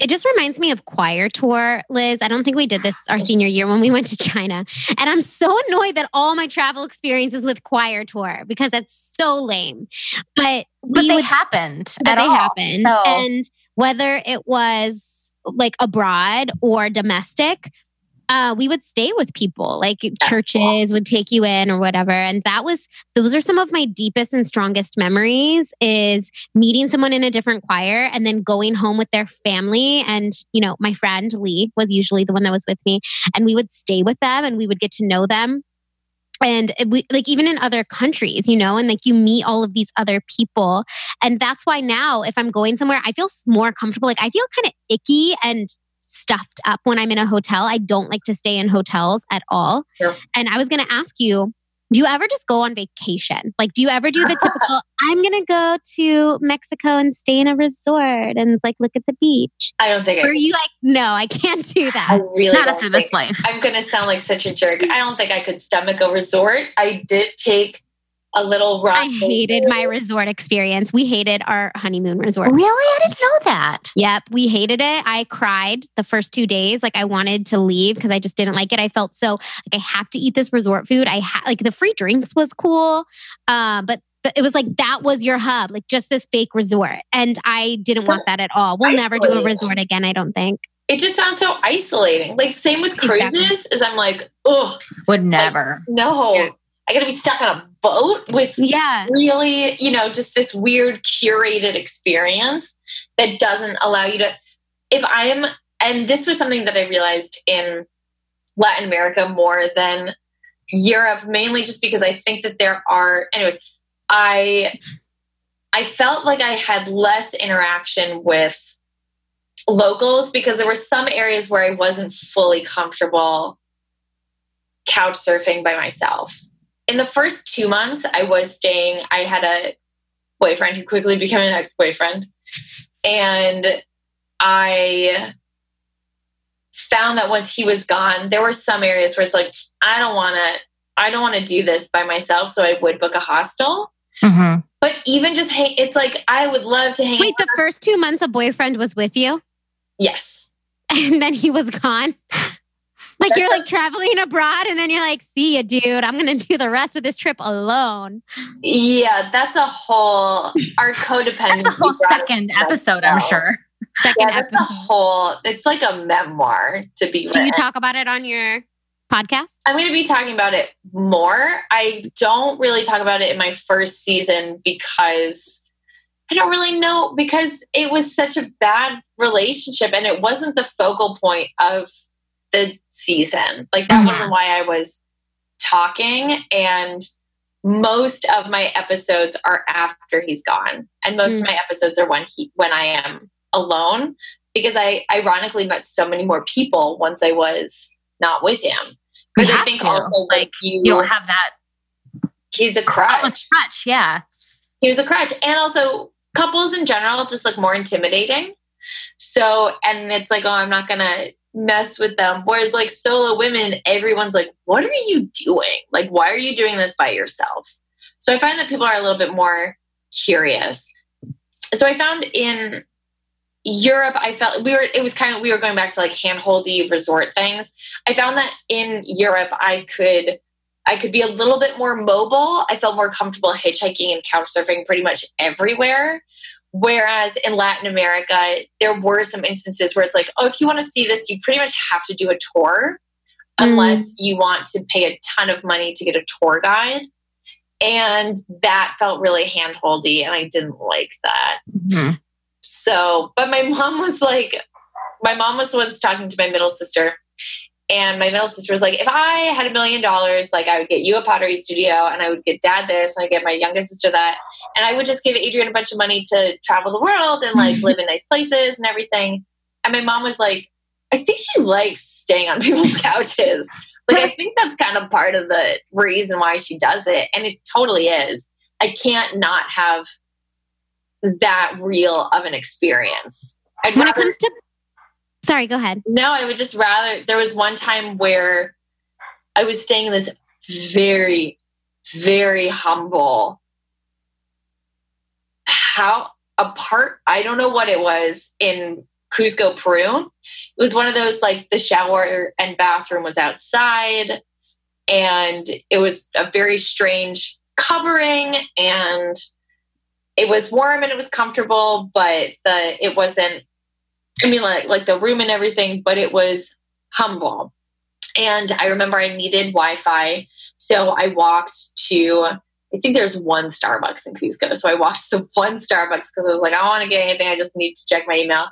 Speaker 1: It just reminds me of choir tour, Liz. I don't think we did this our senior year when we went to China. And I'm so annoyed that all my travel experiences with choir tour because that's so lame. But
Speaker 2: But they
Speaker 1: would
Speaker 2: happened
Speaker 1: but
Speaker 2: at
Speaker 1: they
Speaker 2: all.
Speaker 1: happened.
Speaker 2: So-
Speaker 1: And whether it was like abroad or domestic, uh, we would stay with people. Like churches would take you in or whatever. And that was those are some of my deepest and strongest memories is meeting someone in a different choir and then going home with their family. And, you know, my friend Lee was usually the one that was with me. And we would stay with them and we would get to know them and we like even in other countries you know and like you meet all of these other people and that's why now if i'm going somewhere i feel more comfortable like i feel kind of icky and stuffed up when i'm in a hotel. I don't like to stay in hotels at all.
Speaker 3: Sure.
Speaker 1: and i was going to ask you do you ever just go on vacation? Like do you ever do the typical i'm going to go to mexico and stay in a resort and like look at the beach
Speaker 3: i don't think
Speaker 1: or
Speaker 3: i,
Speaker 1: are you like no i can't do
Speaker 3: I
Speaker 1: that.
Speaker 3: really
Speaker 2: Not after this life.
Speaker 3: i'm gonna sound like such a jerk. I don't think i could stomach a resort. I did take a little rock
Speaker 1: i hated my resort experience we hated our honeymoon resorts
Speaker 2: Really? I didn't know that.
Speaker 1: Yep, we hated it. I cried the first two days. Like I wanted to leave because I just didn't like it. I felt so like I have to eat this resort food. I had like the free drinks was cool, uh, but
Speaker 4: it was like that was your hub, like just this fake resort. And I didn't want that at all. We'll never do a resort again, I don't think.
Speaker 3: It just sounds so isolating. Like same with cruises, exactly. is I'm like, ugh.
Speaker 2: would never.
Speaker 3: Like, no, yeah. I got to be stuck on a boat with
Speaker 4: yeah,
Speaker 3: really, you know, just this weird curated experience that doesn't allow you to. If I am, and this was something that I realized in Latin America more than Europe, mainly just because I think that there are, anyways, I I felt like I had less interaction with locals because there were some areas where I wasn't fully comfortable couch surfing by myself. In the first two months, I was staying, I had a boyfriend who quickly became an ex boyfriend. And I found that once he was gone, there were some areas where it's like, I don't want to, I don't want to do this by myself. So I would book a hostel. Mm-hmm. But even just hang, it's like I would love to hang.
Speaker 4: Wait, the first two months a boyfriend was with you?
Speaker 3: Yes.
Speaker 4: And then he was gone. like you're like traveling abroad, and then you're like, "See ya, dude. I'm gonna do the rest of this trip alone."
Speaker 3: Yeah, that's a whole our codependence.
Speaker 2: that's a whole second episode, I'm sure.
Speaker 3: Second yeah, that's episode. a whole. It's like a memoir to be.
Speaker 4: Do you talk about it on your podcast?
Speaker 3: I'm going to be talking about it more. I don't really talk about it in my first season because I don't really know because it was such a bad relationship and it wasn't the focal point of the season. Like that mm-hmm. wasn't why I was talking and most of my episodes are after he's gone and most mm. of my episodes are when he when I am alone because I ironically met so many more people once I was not with him. Because I think to. also like you,
Speaker 2: you don't have that.
Speaker 3: He's a crutch. crutch,
Speaker 2: yeah.
Speaker 3: He was a crutch, and also couples in general just look more intimidating. So, and it's like, oh, I'm not gonna mess with them. Whereas like solo women, everyone's like, what are you doing? Like, why are you doing this by yourself? So I find that people are a little bit more curious. So I found in Europe, I felt we were, it was kind of, we were going back to like handholdy resort things. I found that in Europe, I could, I could be a little bit more mobile. I felt more comfortable hitchhiking and couch surfing pretty much everywhere. Whereas in Latin America, there were some instances where it's like, oh, if you want to see this, you pretty much have to do a tour unless mm. you want to pay a ton of money to get a tour guide. And that felt really handholdy, and I didn't like that. Mm-hmm. So, but my mom was like, my mom was once talking to my middle sister, and my middle sister was like, if I had a million dollars, like I would get you a pottery studio and I would get dad this and I get my youngest sister that. And I would just give Adrienne a bunch of money to travel the world and like live in nice places and everything. And my mom was like, I think she likes staying on people's couches. like I think that's kind of part of the reason why she does it. And it totally is. I can't not have that real of an experience.
Speaker 4: I'd when rather, it comes to, sorry, go ahead.
Speaker 3: No, I would just rather. There was one time where I was staying in this very, very humble how apart. I don't know what it was in Cusco, Peru. It was one of those like the shower and bathroom was outside, and it was a very strange covering and it was warm and it was comfortable, but the it wasn't. I mean, like like the room and everything, but it was humble. And I remember I needed Wi-Fi, so I walked to. I think there's one Starbucks in Cusco, so I walked to one Starbucks because I was like, I don't want to get anything. I just need to check my email.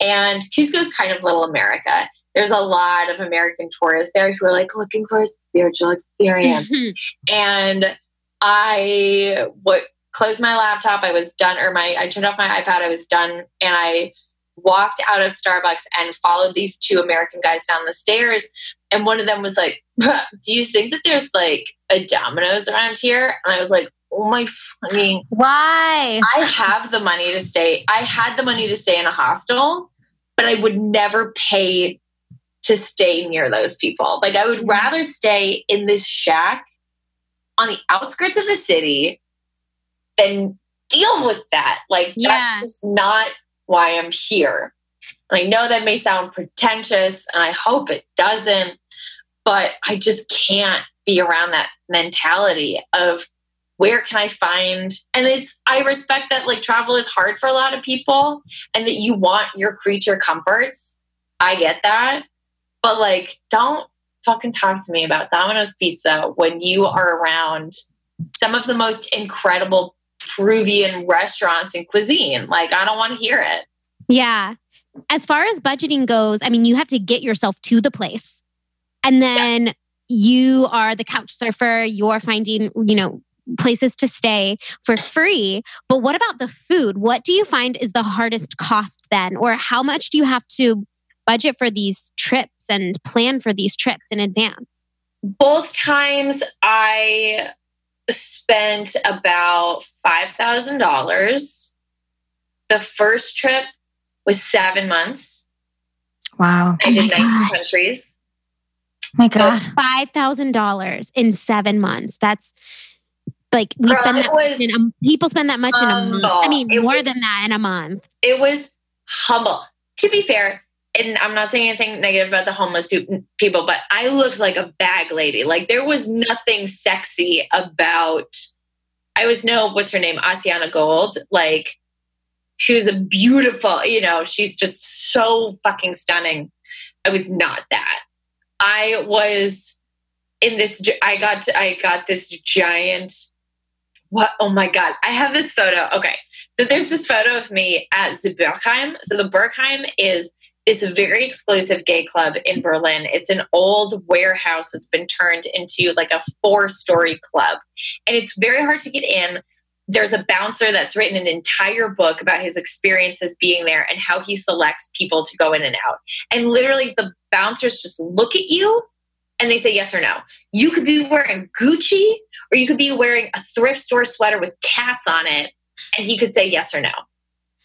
Speaker 3: And Cusco is kind of little America. There's a lot of American tourists there who are like looking for a spiritual experience, and I what closed my laptop. I was done, or my I turned off my iPad. I was done, and I walked out of Starbucks and followed these two American guys down the stairs. And one of them was like, "Do you think that there's like a Domino's around here?" And I was like, "Oh my fucking
Speaker 2: why?
Speaker 3: I have the money to stay. I had the money to stay in a hostel, but I would never pay." To stay near those people. Like, I would rather stay in this shack on the outskirts of the city than deal with that. Like yeah. that's just not why I'm here. And I know that may sound pretentious and I hope it doesn't, but I just can't be around that mentality of where can I find? And it's, I respect that like travel is hard for a lot of people and that you want your creature comforts. I get that. But like, don't fucking talk to me about Domino's Pizza when you are around some of the most incredible Peruvian restaurants and cuisine. Like, I don't want to hear it.
Speaker 4: Yeah. As far as budgeting goes, I mean, you have to get yourself to the place. And then yeah. you are the couch surfer, you're finding, you know, places to stay for free. But what about the food? What do you find is the hardest cost then? Or how much do you have to budget for these trips and plan for these trips in advance?
Speaker 3: Both times I spent about $5,000. The first trip was seven months.
Speaker 2: Wow.
Speaker 3: I oh did 19 gosh. countries.
Speaker 2: Oh my God. So
Speaker 4: $5,000 in seven months. That's like we Girl, spend that was, in a, people spend that much in a month. I mean, it more was, than that in a month.
Speaker 3: It was humble. To be fair, and I'm not saying anything negative about the homeless people, but I looked like a bag lady. Like there was nothing sexy about. I was no, what's her name, Asiana Gold. Like she was a beautiful, you know, she's just so fucking stunning. I was not that. I was in this. I got to, I got this giant what? Oh my God. I have this photo. Okay. So there's this photo of me at the. So the Berghain is this very exclusive gay club in Berlin. It's an old warehouse that's been turned into like a four story club. And it's very hard to get in. There's a bouncer that's written an entire book about his experiences being there and how he selects people to go in and out. And literally, the bouncers just look at you and they say yes or no. You could be wearing Gucci or you could be wearing a thrift store sweater with cats on it, and he could say yes or no.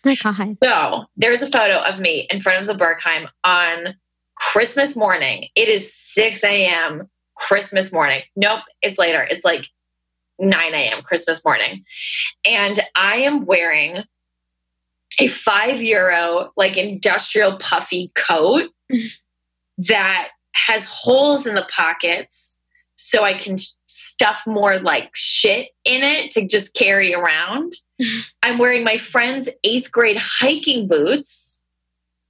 Speaker 4: My God.
Speaker 3: So there's a photo of me in front of the Berghain on Christmas morning. It is 6 a.m. Christmas morning. Nope, it's later. It's like 9 a.m. Christmas morning. And I am wearing a five euro, like industrial puffy coat mm. that has holes in the pockets so I can stuff more like shit in it to just carry around. I'm wearing my friend's eighth grade hiking boots,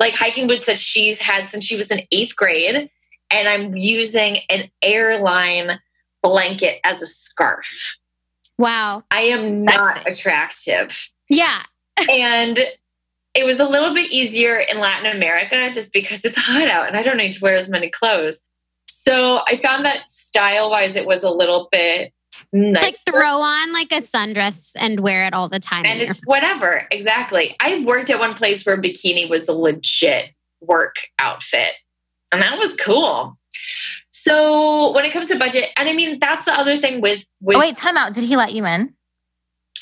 Speaker 3: like hiking boots that she's had since she was in eighth grade. And I'm using an airline blanket as a scarf.
Speaker 4: Wow.
Speaker 3: I am Sexy. not attractive.
Speaker 4: Yeah.
Speaker 3: and it was a little bit easier in Latin America just because it's hot out and I don't need to wear as many clothes. So I found that style wise, it was a little bit
Speaker 4: nicer. like throw on like a sundress and wear it all the time.
Speaker 3: And it's whatever. Exactly. I worked at one place where bikini was a legit work outfit, and that was cool. So when it comes to budget, and I mean that's the other thing with, with
Speaker 2: oh wait, time out. Did he let you in?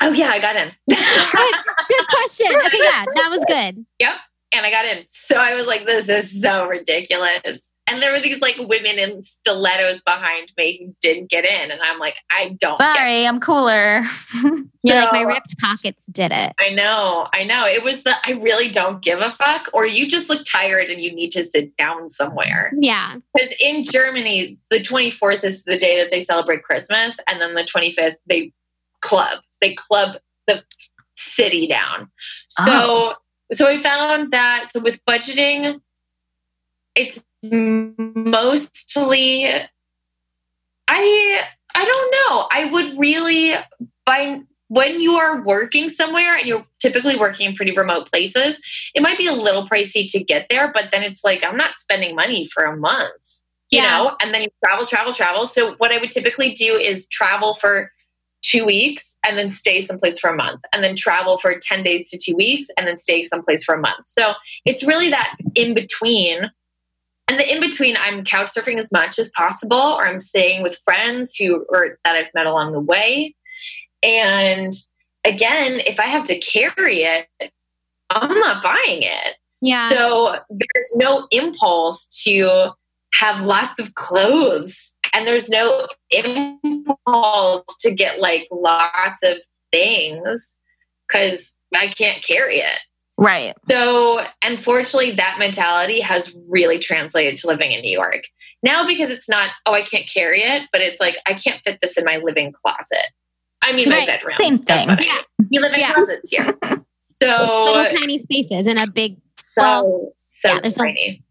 Speaker 3: Oh yeah, I got in.
Speaker 4: good, good question. Okay, yeah, that was good.
Speaker 3: Yep, and I got in. So I was like, this is so ridiculous. And there were these like women in stilettos behind me who didn't get in. And I'm like, I don't.
Speaker 2: Sorry, I'm cooler.
Speaker 4: So, like, my ripped pockets did it.
Speaker 3: I know. I know. It was the I really don't give a fuck, or you just look tired and you need to sit down somewhere.
Speaker 4: Yeah.
Speaker 3: Because in Germany, the 24th is the day that they celebrate Christmas. And then the 25th, they club. They club the city down. So, oh. so I found that, so with budgeting, it's mostly I I don't know. I would really by when you are working somewhere and you're typically working in pretty remote places, it might be a little pricey to get there, but then it's like I'm not spending money for a month, you yeah. know, and then you travel, travel, travel. So what I would typically do is travel for two weeks and then stay someplace for a month and then travel for 10 days to two weeks and then stay someplace for a month. So it's really that in between and the in between i'm couch surfing as much as possible or i'm staying with friends who or that i've met along the way. And again if i have to carry it i'm not buying it.
Speaker 4: Yeah.
Speaker 3: So there's no impulse to have lots of clothes and there's no impulse to get like lots of things because i can't carry it
Speaker 2: Right.
Speaker 3: So, unfortunately, that mentality has really translated to living in New York. Now, because it's not, oh, I can't carry it, but it's like, I can't fit this in my living closet. I mean, my bedroom.
Speaker 2: same thing.
Speaker 3: what I
Speaker 1: Yeah.
Speaker 3: mean. We live in
Speaker 1: Yeah.
Speaker 3: closets here. So,
Speaker 1: Little tiny spaces and a big,
Speaker 3: so,
Speaker 1: well,
Speaker 3: so
Speaker 1: yeah,
Speaker 3: tiny.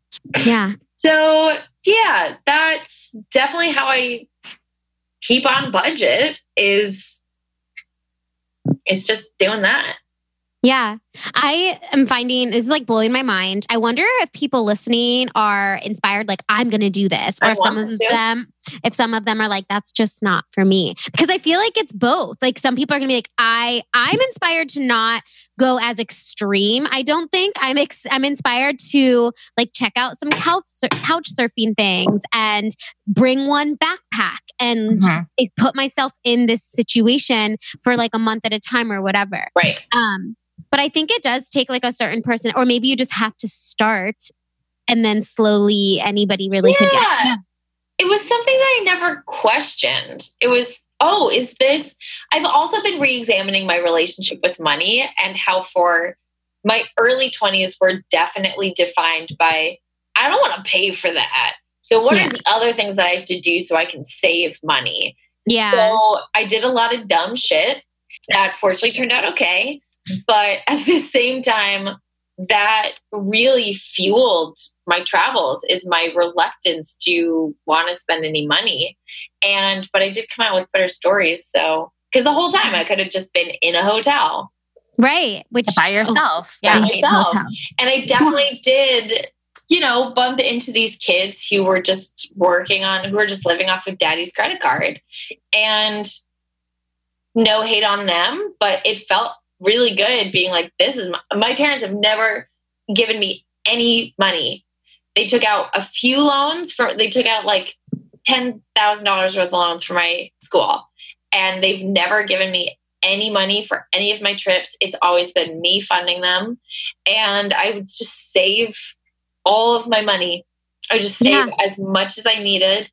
Speaker 1: yeah.
Speaker 3: So, yeah, that's definitely how I keep on budget is is just doing that.
Speaker 1: Yeah. I am finding this is like blowing my mind. I wonder if people listening are inspired, like, I'm gonna do this. Or
Speaker 3: I
Speaker 1: if some of
Speaker 3: to.
Speaker 1: them, if some of them are like, that's just not for me. Because I feel like it's both. Like some people are gonna be like, I I'm inspired to not go as extreme. I don't think I'm ex- I'm inspired to like check out some couch sur- couch surfing things and bring one backpack and
Speaker 2: Mhm.
Speaker 1: put myself in this situation for like a month at a time or whatever.
Speaker 3: Right.
Speaker 1: Um, but I think it does take like a certain person, or maybe you just have to start and then slowly anybody really could.
Speaker 3: Yeah. It was something that I never questioned. It was, oh, is this? I've also been re examining my relationship with money and how for my early 20s were definitely defined by, I don't want to pay for that. So, what
Speaker 1: Yeah.
Speaker 3: are the other things that I have to do so I can save money?
Speaker 1: Yeah.
Speaker 3: So, I did a lot of dumb shit that fortunately turned out okay. But at the same time, that really fueled my travels is my reluctance to want to spend any money. And but I did come out with better stories. So because the whole time I could have just been in a hotel.
Speaker 1: right. Which
Speaker 2: by yourself.
Speaker 1: I
Speaker 2: Yeah.
Speaker 1: hate
Speaker 3: myself.
Speaker 1: hotel.
Speaker 3: And I definitely did, you know, bump into these kids who were just working on who were just living off of daddy's credit card. And no hate on them, but it felt really good being like, this is my, my parents have never given me any money. They took out a few loans for, they took out like $10,000 worth of loans for my school. And they've never given me any money for any of my trips. It's always been me funding them. And I would just save all of my money. I would just save
Speaker 1: Yeah.
Speaker 3: as much as I needed.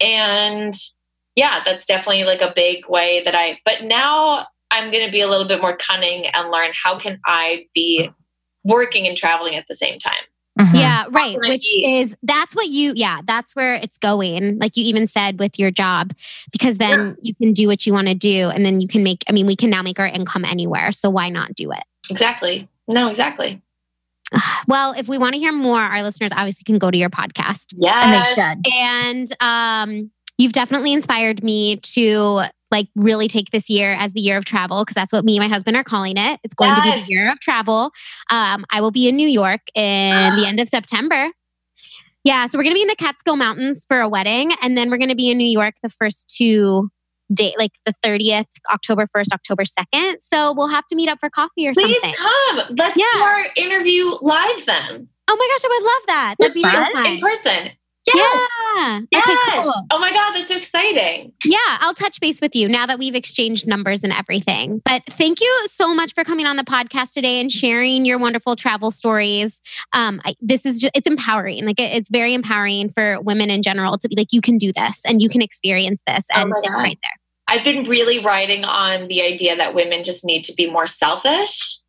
Speaker 3: And yeah, that's definitely like a big way that I, but now I'm going to be a little bit more cunning and learn how can I be working and traveling at the same time.
Speaker 2: Mhm.
Speaker 1: Yeah, right. Which
Speaker 3: be-
Speaker 1: is that's what you yeah, that's where it's going. Like you even said with your job because then you can do what you want to do and then you can make I mean we can now make our income anywhere. So why not do it?
Speaker 3: Exactly. No, exactly.
Speaker 1: Well, if we want to hear more, our listeners obviously can go to your podcast.
Speaker 3: Yeah.
Speaker 2: And they should.
Speaker 1: And um, you've definitely inspired me to like really take this year as the year of travel because that's what me and my husband are calling it. It's going to be the year of travel. Um, I will be in New York in the end of September. Yeah, so we're going to be in the Catskill Mountains for a wedding, and then we're going to be in New York the first two date, like the thirtieth, October first, October second. So we'll have to meet up for coffee or
Speaker 3: Please
Speaker 1: something.
Speaker 3: come. Let's do our interview live then.
Speaker 1: Oh my gosh, I would love that. That'd be so
Speaker 2: fun.
Speaker 3: In person.
Speaker 1: Yeah.
Speaker 3: Yes.
Speaker 1: Okay, cool.
Speaker 3: Oh my God, that's so exciting.
Speaker 1: Yeah, I'll touch base with you now that we've exchanged numbers and everything. But thank you so much for coming on the podcast today and sharing your wonderful travel stories. Um, I, this is just, it's empowering. Like it- it's very empowering for women in general to be like, you can do this and you can experience this,
Speaker 3: Oh
Speaker 1: and
Speaker 3: my
Speaker 1: it's right there.
Speaker 3: I've been really riding on the idea that women just need to be more selfish,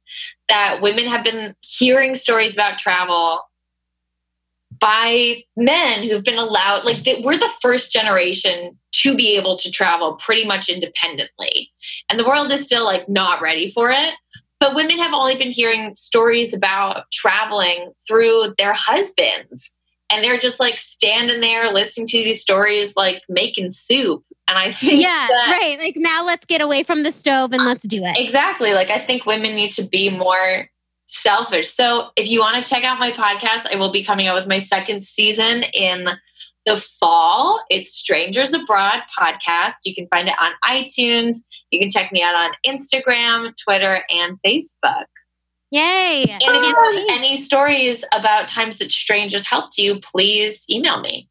Speaker 3: that women have been hearing stories about travel by men who've been allowed, like, that we're the first generation to be able to travel pretty much independently. And the world is still like not ready for it. But women have only been hearing stories about traveling through their husbands. And they're just like standing there listening to these stories, like making soup. And I think
Speaker 1: Yeah,
Speaker 3: that
Speaker 1: right. Like now let's get away from the stove and uh, let's do it.
Speaker 3: Exactly. Like I think women need to be more selfish. So if you want to check out my podcast, I will be coming out with my second season in the fall. It's Strangers Abroad podcast. You can find it on iTunes. You can check me out on Instagram, Twitter, and Facebook.
Speaker 1: Yay.
Speaker 3: And if you have any stories about times that strangers helped you, please email me.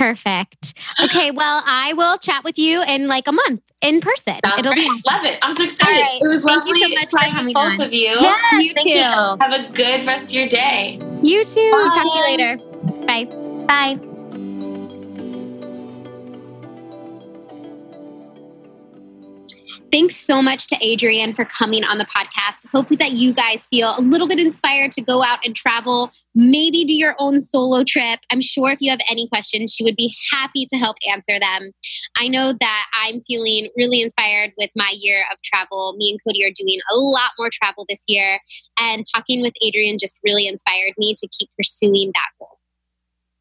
Speaker 1: Perfect. Okay, well, I will chat with you in like a month in person.
Speaker 3: Sounds
Speaker 1: It'll
Speaker 3: great.
Speaker 1: be awesome.
Speaker 3: Love it. I'm so excited.
Speaker 1: Right.
Speaker 3: It was
Speaker 1: Thank you
Speaker 3: lovely
Speaker 1: so much for
Speaker 3: chatting with both
Speaker 1: on.
Speaker 3: of you.
Speaker 2: Yes,
Speaker 1: You
Speaker 2: thank
Speaker 1: too.
Speaker 2: you.
Speaker 3: Have a good rest of your day.
Speaker 1: You too. Talk to you later. Bye.
Speaker 2: Bye.
Speaker 1: Thanks so much to Adrienne for coming on the podcast. Hopefully, that you guys feel a little bit inspired to go out and travel, maybe do your own solo trip. I'm sure if you have any questions, she would be happy to help answer them. I know that I'm feeling really inspired with my year of travel. Me and Cody are doing a lot more travel this year, and talking with Adrienne just really inspired me to keep pursuing that goal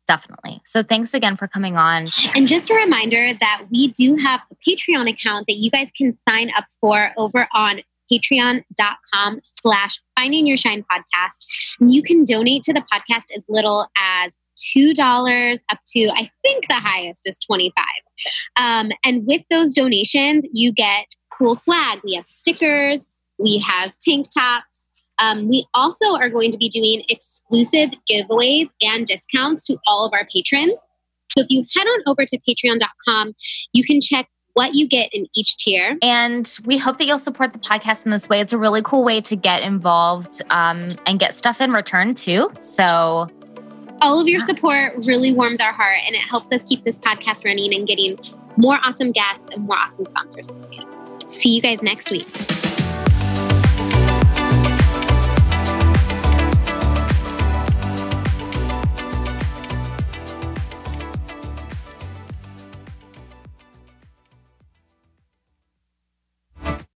Speaker 2: definitely. So thanks again for coming on.
Speaker 1: And just a reminder that we do have a Patreon account that you guys can sign up for over on patreon.com slash finding your shine podcast. You can donate to the podcast as little as $2 up to, I think the highest is 25 um, And with those donations, you get cool swag. We have stickers, we have tank tops, um, we also are going to be doing exclusive giveaways and discounts to all of our patrons. So if you head on over to patreon.com, you can check what you get in each tier.
Speaker 2: And we hope that you'll support the podcast in this way. It's a really cool way to get involved um, and get stuff in return too. So
Speaker 1: all of your support really warms our heart and it helps us keep this podcast running and getting more awesome guests and more awesome sponsors. See you guys next week.